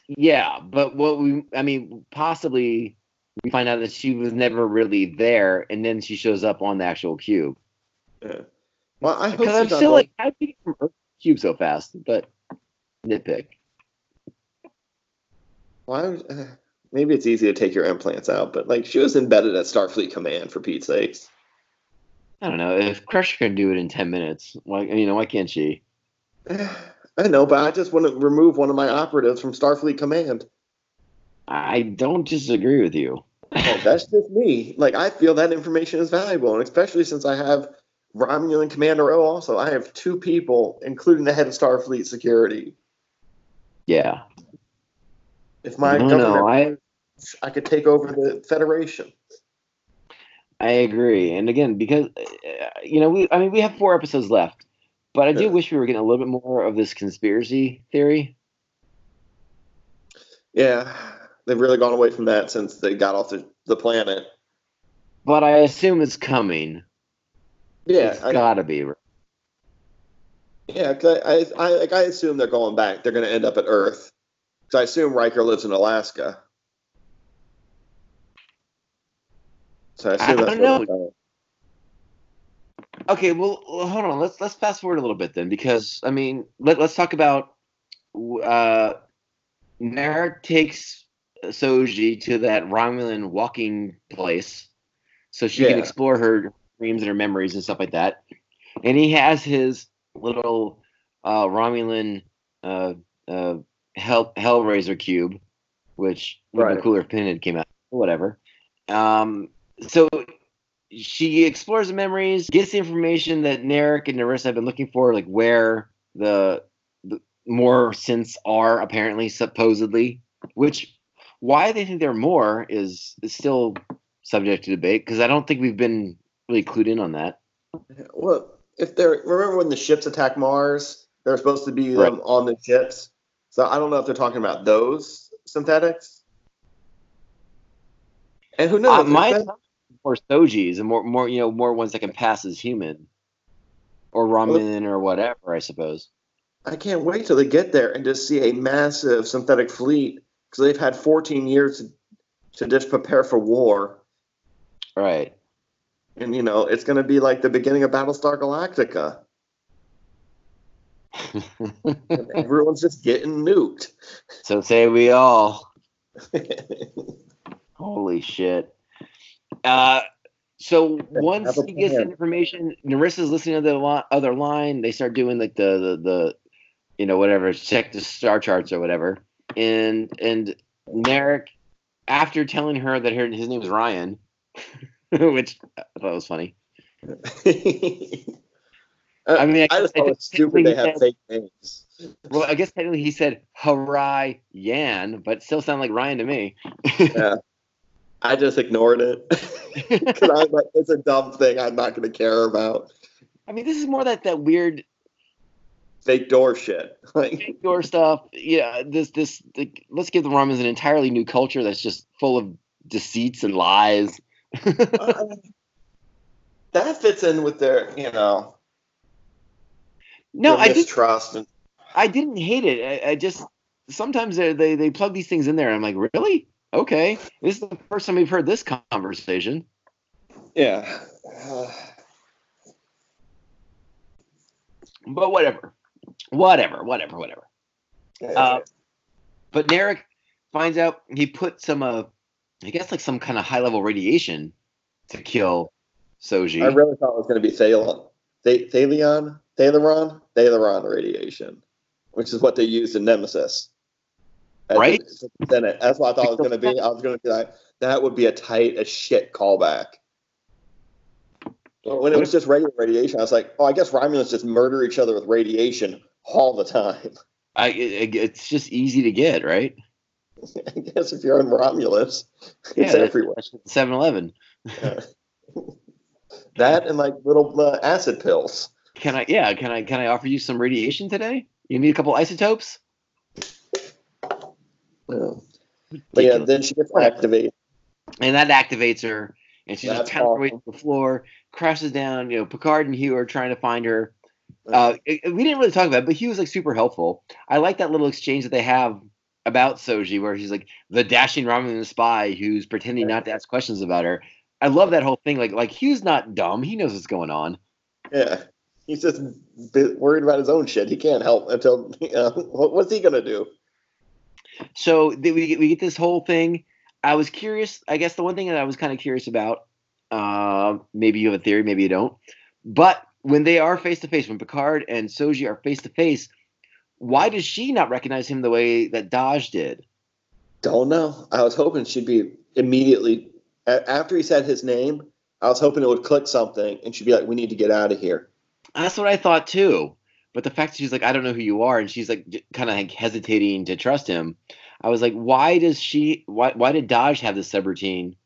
yeah but what we i mean possibly we find out that she was never really there and then she shows up on the actual cube Yeah. Well, I because I'm still like how did you get from Earth to cube so fast but nitpick Why? would- uh, maybe it's easy to take your implants out, but like she was embedded at Starfleet Command for Pete's sakes. I don't know if Crusher can do it in ten minutes. Why you know why can't she? I know, but I just want to remove one of my operatives from Starfleet Command. I don't disagree with you. Oh, that's just me. Like I feel that information is valuable, and especially since I have Romulan Commander O. Also, I have two people, including the head of Starfleet Security. Yeah, If my no, government, no, I I could take over the Federation. I agree. And again, because uh, you know, we I mean, we have four episodes left, but I do Yeah. wish we were getting a little bit more of this conspiracy theory. Yeah, they've really gone away from that since they got off the, the planet. But I assume it's coming. Yeah, it's I, gotta be. yeah. 'cause I, I, I, like, I assume they're going back. They're going to end up at Earth. Because I assume Riker lives in Alaska. So I assume I that's don't know. Okay, well, hold on. Let's let's fast forward a little bit then, because I mean, let, let's talk about. Uh, Narek takes Soji to that Romulan walking place, so she can explore her dreams and her memories and stuff like that. And he has his little uh, Romulan uh, uh, Hell Hellraiser cube, which Right. cooler if Pinhead came out. Whatever. Um, so she explores the memories, gets the information that Narek and Narissa have been looking for, like where the, the more synths are apparently, supposedly. Which, why they think there are more is, is still subject to debate because I don't think we've been really clued in on that. Well, if they're remember when the ships attack Mars, they're supposed to be them on the ships. So I don't know if they're talking about those synthetics. And who knows? Uh, my more Sojis and more, more, you know, more ones that can pass as human or Romulan or whatever, I suppose. I can't wait till they get there and just see a massive synthetic fleet because they've had 14 years to, to just prepare for war. Right. And, you know, it's going to be like the beginning of Battlestar Galactica. Everyone's just getting nuked. so say we all. Holy shit. Uh, so once he gets plan. information, Narissa's listening to the li- other line. They start doing like the, the the you know whatever check the star charts or whatever. And and Narek, after telling her that her, his name is Ryan, which I thought was funny. I mean, I, I just thought it think was stupid they have fake names. well, I guess technically he said Harai Yan, but still sound like Ryan to me. Yeah. I just ignored it. Because I was like, it's a dumb thing I'm not going to care about. I mean, this is more that that weird Fake door shit. Like, fake door stuff. Yeah, this this like, let's give the Romans an entirely new culture that's just full of deceits and lies. uh, that fits in with their, you know, no, I did, mistrust. And, I didn't hate it. I, I just sometimes they, they they plug these things in there, and I'm like, really? Okay, this is the first time we've heard this conversation. yeah. Uh, But whatever, whatever, whatever, whatever. Uh, but Narek finds out he put some uh, I guess like some kind of high level radiation to kill Soji. I really thought it was going to be Thalon. Th- Thalion? Thaleron? Thaleron radiation, which is what they used in Nemesis. As Right. it- Then it, that's what I thought it was going to be. I was going to be like, that would be a tight as shit callback. But when it was just regular radiation, I was like, oh, I guess Romulans just murder each other with radiation all the time. I, it, it's just easy to get, right? I guess if you're in Romulus, it's Yeah. everywhere. 7-Eleven. That and like little uh, acid pills. Can I? Yeah. Can I? Can I offer you some radiation today? You need a couple isotopes. Yeah. But yeah, then she gets activated. and that activates her, and she just That's pounds her way to awesome. the floor, crashes down. You know, Picard and Hugh are trying to find her. Uh, we didn't really talk about it, but Hugh was like super helpful. I like that little exchange that they have about Soji, where he's like the dashing Romulan spy who's pretending not to ask questions about her. I love that whole thing. Like, like Hugh's not dumb; he knows what's going on. Yeah. He's just worried about his own shit. He can't help until, you know, what, what's he going to do? So we get, we get this whole thing. I was curious. I guess the one thing that I was kind of curious about, uh, maybe you have a theory, maybe you don't. But when they are face to face, when Picard and Soji are face to face, why does she not recognize him the way that Dahj did? Don't know. I was hoping she'd be immediately, after he said his name, I was hoping it would click something and she'd be like, we need to get out of here. That's what I thought too. But the fact that she's like, I don't know who you are, and she's like, kind of like hesitating to trust him. I was like, why does she? Why why did Dahj have this subroutine,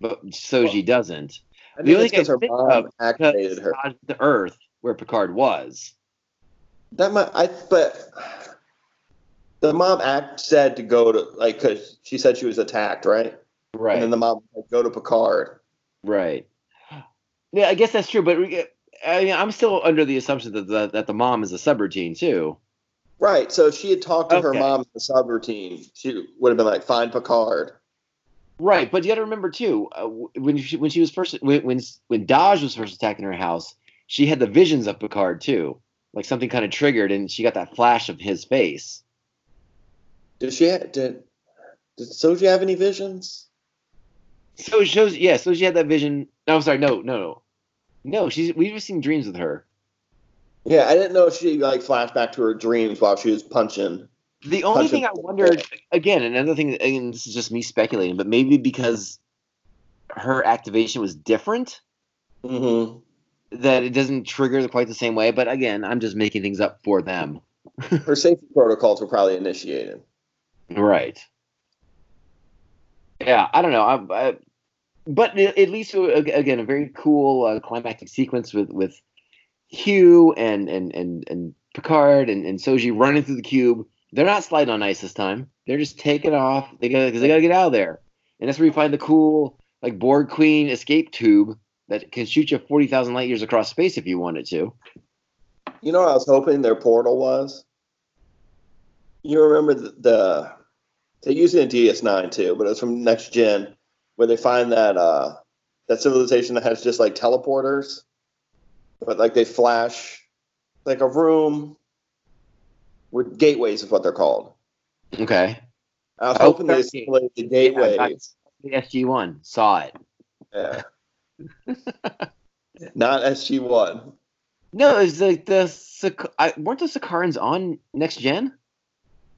but Soji doesn't? I The only because thing I her think mom activated her. The Earth where Picard was. That might, I, but the mom act said to go to, like, because she said she was attacked, right? Right. And then the mom said, go to Picard. Right. Yeah, I guess that's true, but I mean, I'm still under the assumption that the, that the mom is a subroutine too. Right. So if she had talked to her mom in the subroutine, she would have been like, find Picard. Right, but you got to remember too, uh, when she when she was first when when when Dahj was first attacking her house, she had the visions of Picard too, like something kind of triggered, and she got that flash of his face. Did she ha- did did Soji have any visions? So shows, yeah. So she had that vision. No, I'm sorry, no, no, no, no. She's we've just seen dreams with her. Yeah, I didn't know if she like flashed back to her dreams while she was punching. The only Punch thing. I wondered again, another thing, and this is just me speculating, but maybe because her activation was different, Mm-hmm. that it doesn't trigger quite the same way. But again, I'm just making things up for them. Her safety protocols were probably initiated. Right. Yeah, I don't know. I, I, but it leads to again a very cool uh, climactic sequence with with Hugh and and and and Picard and, and Soji running through the cube. They're not sliding on ice this time. They're just taking off. They got because they got to get out of there. And that's where you find the cool like Borg Queen escape tube that can shoot you forty thousand light years across space if you wanted to. You know what I was hoping their portal was? You remember the, the They use it in DS9 too, but it was from Next Gen, where they find that uh, that civilization that has just like teleporters, but like they flash like a room with gateways is what they're called. Okay. I was Oh, hoping they okay. displayed the gateways. The SG1 saw it. Yeah. Not SG One. No, it's like the Sak- I, weren't the Sikarians on next gen?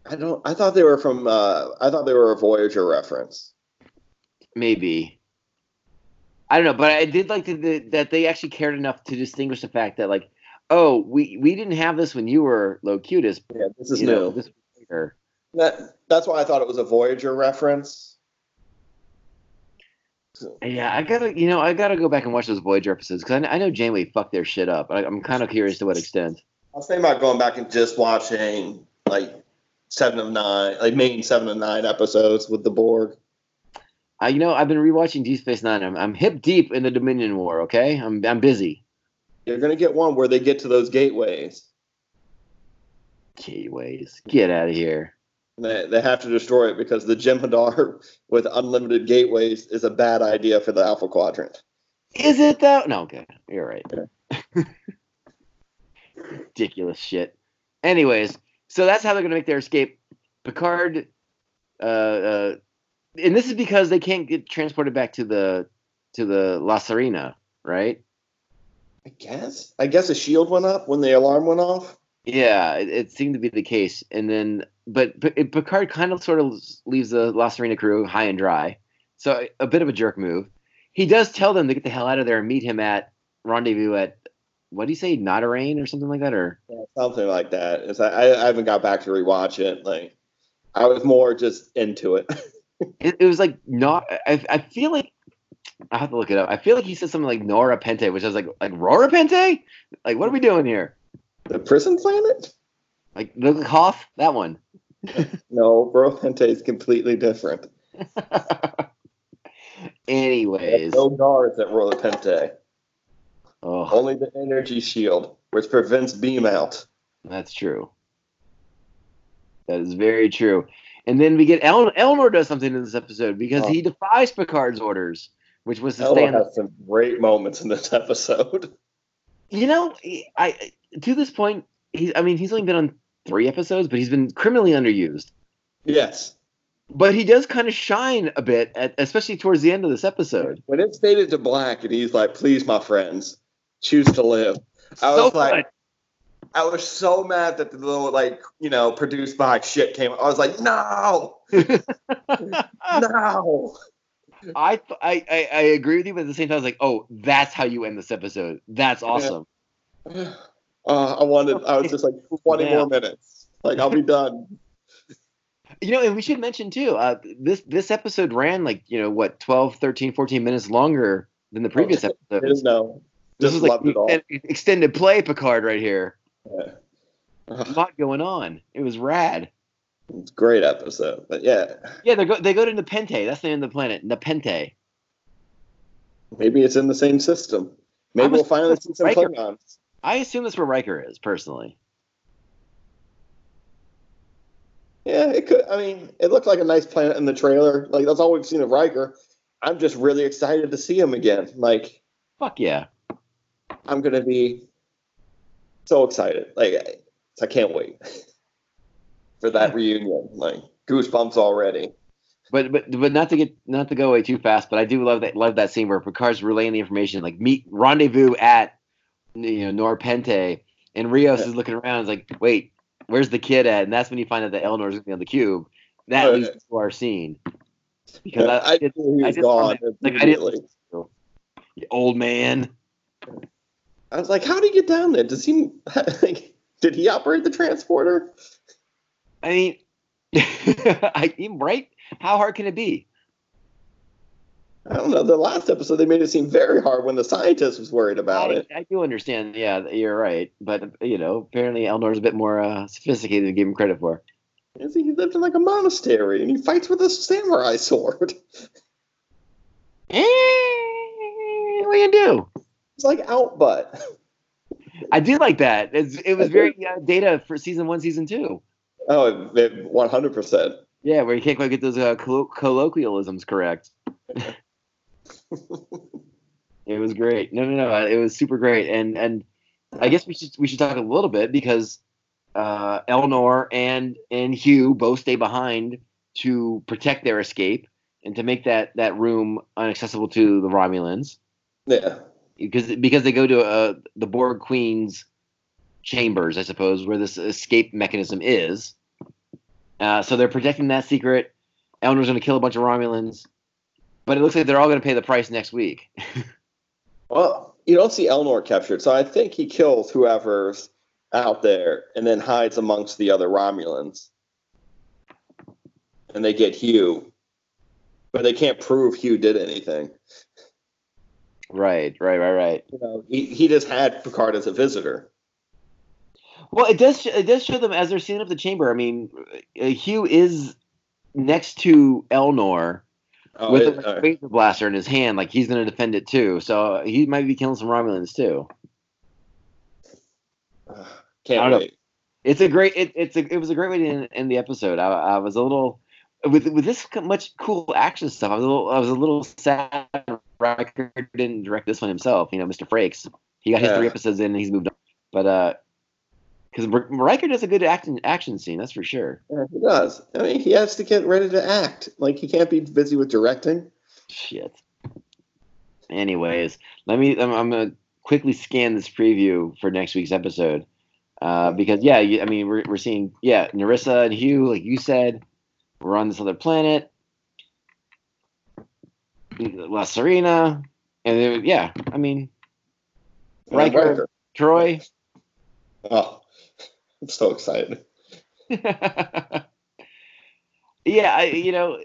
I don't. I thought they were from. Uh, I thought they were a Voyager reference. Maybe. I don't know, but I did like the, the, that they actually cared enough to distinguish the fact that like, oh, we we didn't have this when you were Locutus. Yeah, this is new. know, this. That, that's why I thought it was a Voyager reference. Yeah, I gotta, you know, I gotta go back and watch those Voyager episodes because I, I know Janeway fucked their shit up. I, I'm kind of curious to what extent. I was thinking about going back and just watching like seven of nine, like main seven of nine episodes with the Borg. I, you know, I've been rewatching Deep Space Nine. I'm, I'm hip deep in the Dominion War. Okay, I'm I'm busy. You're gonna get one where they get to those gateways. Gateways, get out of here. They, they have to destroy it because the Jem'Hadar with unlimited gateways is a bad idea for the Alpha Quadrant. Is it though? No, okay, you're right. Ridiculous shit. Anyways, so that's how they're gonna make their escape. Picard, uh, uh, and this is because they can't get transported back to the to the La Sirena, right? I guess. I guess a shield went up when the alarm went off. Yeah, it, it seemed to be the case. And then, but, but it- Picard kind of sort of leaves the La Sirena crew high and dry. So a bit of a jerk move. He does tell them to get the hell out of there and meet him at rendezvous at what do you say, Notarain or something like that, or Yeah, something like that. It's, I, I haven't got back to rewatch it. Like, I was more just into it. it, it was like not. I, I feel like I have to look it up. I feel like he said something like Nora Pente, which I was like, like Rura Penthe. Like, what are we doing here? the prison planet? Like the Hoff, that one. No, Rura Penthe is completely different. Anyways, No guards at Rura Penthe. oh, Only the energy shield, which prevents beam out. That's true. That is very true. And then we get El- Elnor does something in this episode because oh. he defies Picard's orders, which was to stay Ella on. has some great moments in this episode. You know, I to this point, he's. I mean, he's only been on three episodes, but he's been criminally underused. Yes. But he does kind of shine a bit, at, especially towards the end of this episode. When it's faded to black and he's like, please, my friends, choose to live. I So was like, I was so mad that the little, like, you know, produced by shit came. I was like, no, no. I, th- I I I agree with you, but at the same time, I was like, oh, that's how you end this episode. That's awesome. Uh, I wanted, I was just like, 20 Yeah. more minutes. Like, I'll be done. You know, and we should mention too, uh, this this episode ran like, you know, what, 12, 13, 14 minutes longer than the previous episode. didn't know. This is like it all. extended, extended play Picard right here. Yeah. A lot going on. It was rad. It's a great episode. But yeah, Yeah, they go they go to Nepenthe. That's the name of the planet. Nepenthe. maybe it's in the same system. Maybe we'll finally see some Riker- Klingons. I assume that's where Riker is, personally. Yeah, it could. I mean, it looked like a nice planet in the trailer. Like that's all we've seen of Riker. I'm just really excited to see him again. Like Fuck yeah. I'm gonna be so excited. Like I- I can't wait for that reunion. Like goosebumps already. But but but not to get not to go away too fast, but I do love that love that scene where Picard's relaying the information, like meet rendezvous at you know Norpente, and Rios is looking around, is like, wait, where's the kid at? And that's when you find out that Elnor's gonna be on the cube. That Oh, leads to our scene. Because Yeah, I, I, did- knew he I was did gone like, I didn't- old man. I was like, how did he get down there? Does he like did he operate the transporter? I mean, I right? How hard can it be? I don't know. The last episode they made it seem very hard when the scientist was worried about I, it. I do understand. Yeah, you're right. But you know, apparently Elnor's a bit more uh, sophisticated than give him credit for. He lived in like a monastery and he fights with a samurai sword. Eh, what do you do? It's like outbutt. I do like that. It's, it was very uh, data for season one, season two. Oh, one hundred percent. Yeah, where you can't quite get those uh, collo- colloquialisms correct. it was great. No, no, no. It was super great, and and I guess we should we should talk a little bit because uh, Elnor and and Hugh both stay behind to protect their escape and to make that that room inaccessible to the Romulans Yeah. Because because they go to uh, the Borg Queen's chambers, I suppose, where this escape mechanism is. Uh, so they're protecting that secret. Elnor's going to kill a bunch of Romulans, but it looks like they're all going to pay the price next week. Well, you don't see Elnor captured, so I think he kills whoever's out there and then hides amongst the other Romulans. And they get Hugh. But they can't prove Hugh did anything. Right, right, right, right. You know, he, he just had Picard as a visitor. Well, it does it does show them as they're sealing up the chamber. I mean, uh, Hugh is next to Elnor Oh, with it- a uh, blaster in his hand, like he's going to defend it too. So he might be killing some Romulans too. I can't don't know. wait. It's a great. It, it's a. It was a great way to end, end the episode. I, I was a little with with this much cool action stuff. I was a little. I was a little sad. Riker didn't direct this one himself. You know, Mr. Frakes. He got his Yeah. three episodes in, and he's moved on. But uh, because Riker does a good action action scene, that's for sure. Yeah, he does. I mean, he has to get ready to act. Like, he can't be busy with directing. Shit. Anyways, let me. I'm, I'm gonna quickly scan this preview for next week's episode, uh, because yeah, you, I mean we're we're seeing yeah Narissa and Hugh, like you said, we're on this other planet, La Sirena, and yeah, I mean Riker, Troi. Oh, I'm so excited. yeah, I, you know,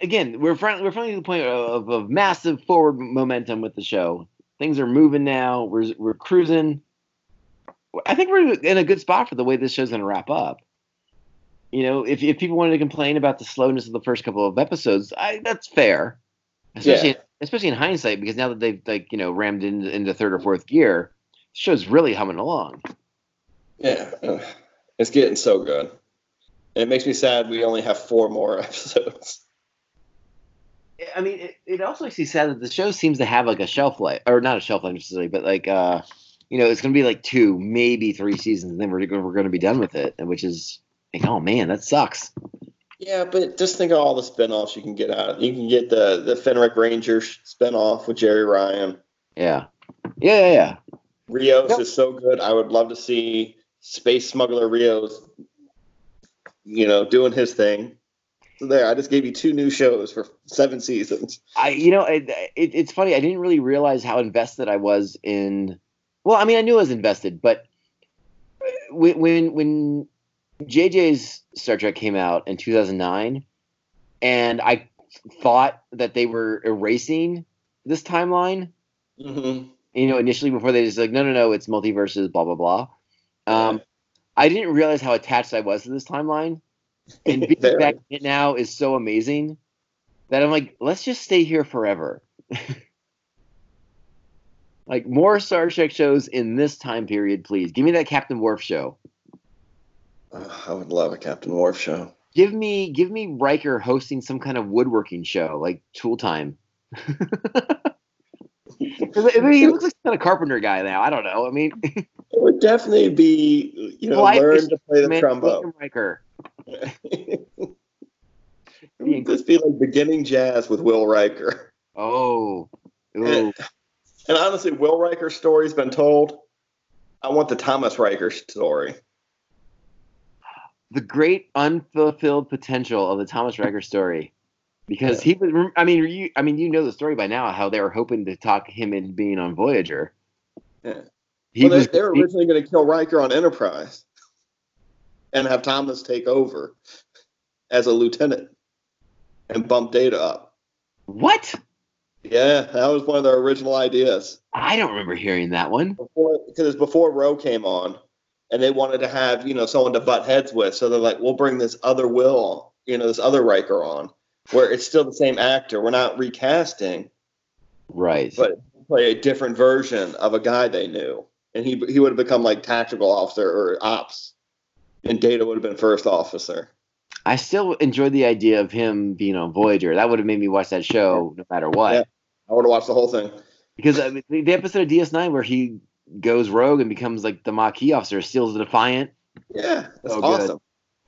again, we're finally, we're finally to the point of, of massive forward momentum with the show. Things are moving now. We're we're cruising. I think we're in a good spot for the way this show's going to wrap up. You know, if if people wanted to complain about the slowness of the first couple of episodes, I, that's fair, especially Yeah. especially in hindsight because now that they've like you know rammed into, into third or fourth gear, the show's really humming along. Yeah, it's getting so good. And it makes me sad we only have four more episodes. I mean, it, it also makes me sad that the show seems to have like a shelf life, or not a shelf life necessarily, but like, uh, you know, it's going to be like two, maybe three seasons, and then we're we're going to be done with it, and which is like, oh man, that sucks. Yeah, but just think of all the spin-offs you can get out. You can get the the Fenris Rangers spin-off with Jeri Ryan. Yeah, yeah, yeah, yeah. Rios Yep. is so good. I would love to see Space Smuggler Rios, you know, doing his thing. So there, I just gave you two new shows for seven seasons. I, you know, it, it, it's funny. I didn't really realize how invested I was in. Well, I mean, I knew I was invested, but uh, when when when JJ's Star Trek came out in 2009, and I thought that they were erasing this timeline. Mm-hmm. you know, initially before they just like, no, no, no, it's multiverses, blah blah blah. Um, I didn't realize how attached I was to this timeline, and being back in it now is so amazing that I'm like, let's just stay here forever. like more Star Trek shows in this time period, please. Give me that Captain Worf show. Oh, I would love a Captain Worf show. Give me, give me Riker hosting some kind of woodworking show like Tool Time. I mean, he looks like some kind of carpenter guy now. I don't know. I mean, It would definitely be, you know, learn to play the trombone. Riker. it would just be like beginning jazz with Will Riker. Oh, And, and honestly, Will Riker's story's been told. I want the Thomas Riker story. The great unfulfilled potential of the Thomas Riker story, because he was. I mean, you. I mean, you know the story by now. How they were hoping to talk him into being on Voyager. Yeah. He well, was. they, they were originally going to kill Riker on Enterprise and have Thomas take over as a lieutenant and bump Data up. what? Yeah, that was one of their original ideas. I don't remember hearing that one. because it's before Ro came on, and they wanted to have you know someone to butt heads with. So they're like, we'll bring this other Will, you know, this other Riker on, where it's still the same actor. We're not recasting, Right. but play a different version of a guy they knew, and he he would have become like tactical officer or ops, and Data would have been first officer. I still enjoyed the idea of him being on Voyager. That would have made me watch that show no matter what. Yeah. I want to watch the whole thing. Because I mean, the episode of DS9 where he goes rogue and becomes like the Maquis officer, steals the Defiant. Yeah, that's Oh, good. awesome.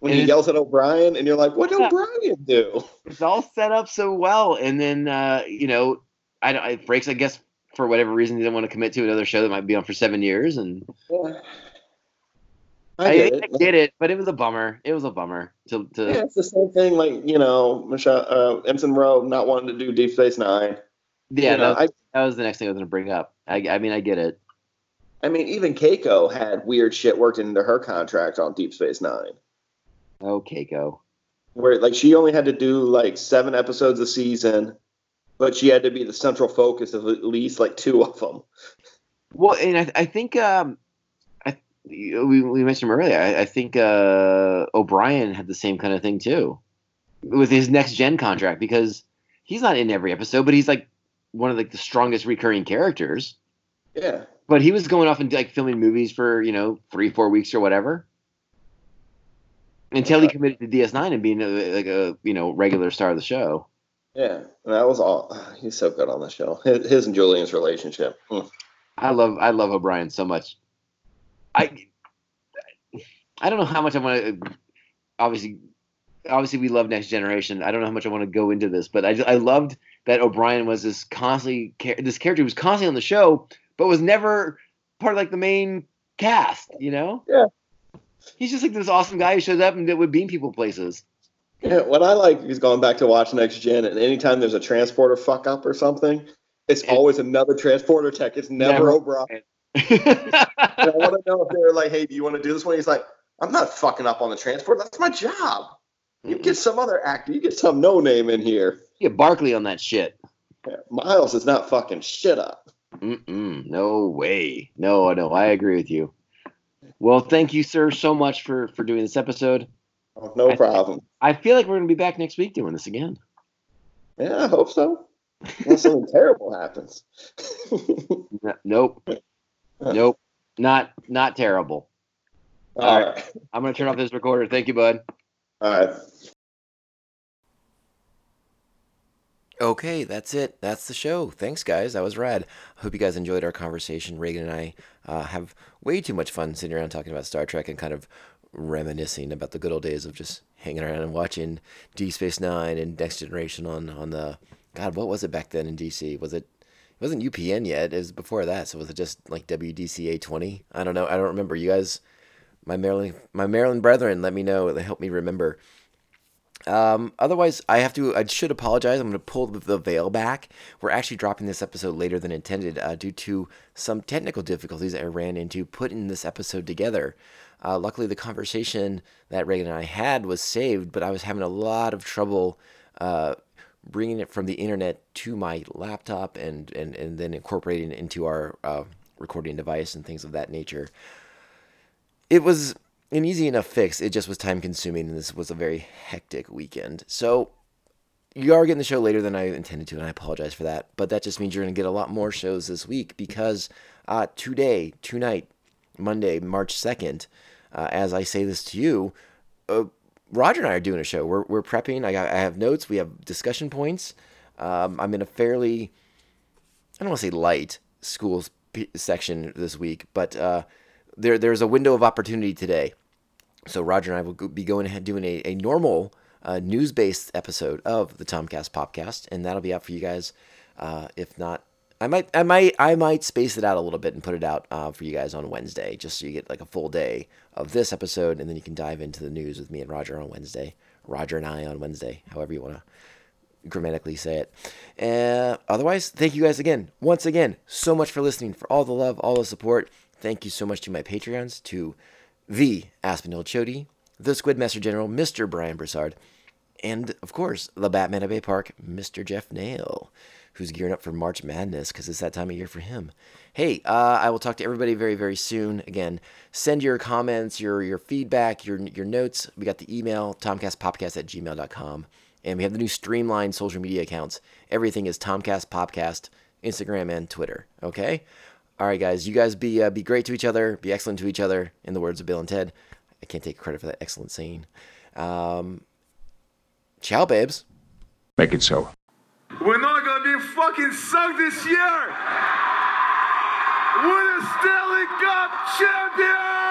When And he yells at O'Brien, and you're like, "What did O'Brien do?" It's all set up so well, and then uh, you know, I don't. It breaks, I guess, for whatever reason, he didn't want to commit to another show that might be on for seven years, and I get I, it. I get it, but it was a bummer. It was a bummer to, to Yeah, it's the same thing. Like you know, Michelle uh, Ensign Ro not wanting to do Deep Space Nine. yeah. you know, that, that was the next thing I was going to bring up. I, I mean, I get it. I, mean, even Keiko had weird shit worked into her contract on Deep Space Nine, Oh, Keiko. where like she only had to do like seven episodes a season, but she had to be the central focus of at least like two of them. Well, and I, I think um, I we, we mentioned him earlier. I, I think uh, O'Brien had the same kind of thing too with his next gen contract because he's not in every episode, but he's like one of like the strongest recurring characters. Yeah, But he was going off and like filming movies for you know three four weeks or whatever until he committed to DS9 and being a, like a you know regular star of the show. yeah, that was all. He's so good on the show. His, his and Julian's relationship. Mm. I love I love O'Brien so much. I I don't know how much I want to. Obviously, obviously we love Next Generation. I don't know how much I want to go into this, but I I loved that O'Brien was this constantly this character who was constantly on the show, but was never part of like the main cast. You know? Yeah. He's just like this awesome guy who shows up and that would beam people places. Yeah, what I like is going back to watch Next Gen, and anytime there's a transporter fuck up or something, it's It- always another transporter tech. It's never, Never. O'Brien. I want to know if they're like, "Hey, do you want to do this one?" He's like, "I'm not fucking up on the transport. That's my job. You get some other actor. You get some no name in here. Get Barkley on that shit. Yeah, Miles is not fucking shit up." Mm-mm, no way. No, no, I agree with you. Well, thank you, sir, so much for for doing this episode. Oh, no I- problem. I feel like we're gonna be back next week doing this again. Yeah, I hope so. Unless something terrible happens. N- nope, nope, not not terrible. All right. I'm gonna turn off this recorder. Thank you, bud. All right. Okay, that's it. That's the show. Thanks, guys. That was rad. I Hope you guys enjoyed our conversation. Reagan and I uh, have way too much fun sitting around talking about Star Trek and kind of reminiscing about the good old days of just hanging around and watching D Space Nine and Next Generation on on the God. What was it back then in DC? Was it? It wasn't UPN yet. It was before that. So was it just like WDCA twenty? I don't know. I don't remember. You guys, my Maryland, my Maryland brethren, let me know. Help me remember. Um, otherwise, I have to. I should apologize. I'm going to pull the, veil back. We're actually dropping this episode later than intended uh, due to some technical difficulties I ran into putting this episode together. Uh, luckily, the conversation that Reagan and I had was saved, but I was having a lot of trouble uh, bringing it from the internet to my laptop and and and then incorporating it into our uh, recording device and things of that nature it was an easy enough fix. It just was time consuming, and this was a very hectic weekend. So you are getting the show later than I intended to, and I apologize for that. But that just means you're going to get a lot more shows this week because uh, today, tonight, Monday, March 2nd, uh, as I say this to you, uh, Roger and I are doing a show. We're, we're prepping. I, got, I have notes. We have discussion points. Um, I'm in a fairly, I don't want to say light schools p- section this week, but uh, there there's a window of opportunity today. So Roger and I will be going ahead doing a, a normal uh, news based episode of the Tomcast Popcast, and that'll be out for you guys. Uh, if not, I might I might I might space it out a little bit and put it out uh, for you guys on Wednesday, just so you get like a full day of this episode, and then you can dive into the news with me and Roger on Wednesday. Roger and I on Wednesday, however you want to grammatically say it. Uh, otherwise, thank you guys again, once again, so much for listening, for all the love, all the support. Thank you so much to my Patreons, to the Aspinall Chody, the Squidmaster General, Mr. Brian Broussard, and of course, the Batman of Bay Park, Mr. Jeff Nail, who's gearing up for March Madness because it's that time of year for him. Hey, uh, I will talk to everybody very, very soon. Again, send your comments, your your feedback, your your notes. We got the email, tomcastpopcast at gmail.com. And we have the new streamlined social media accounts. Everything is Tomcast Popcast, Instagram and Twitter. Okay? All right, guys, you guys be uh, be great to each other, be excellent to each other. In the words of Bill and Ted, I can't take credit for that excellent scene. Um, ciao, babes. Make it so. We're not gonna be fucking sucked this year. We're the Stanley Cup champions.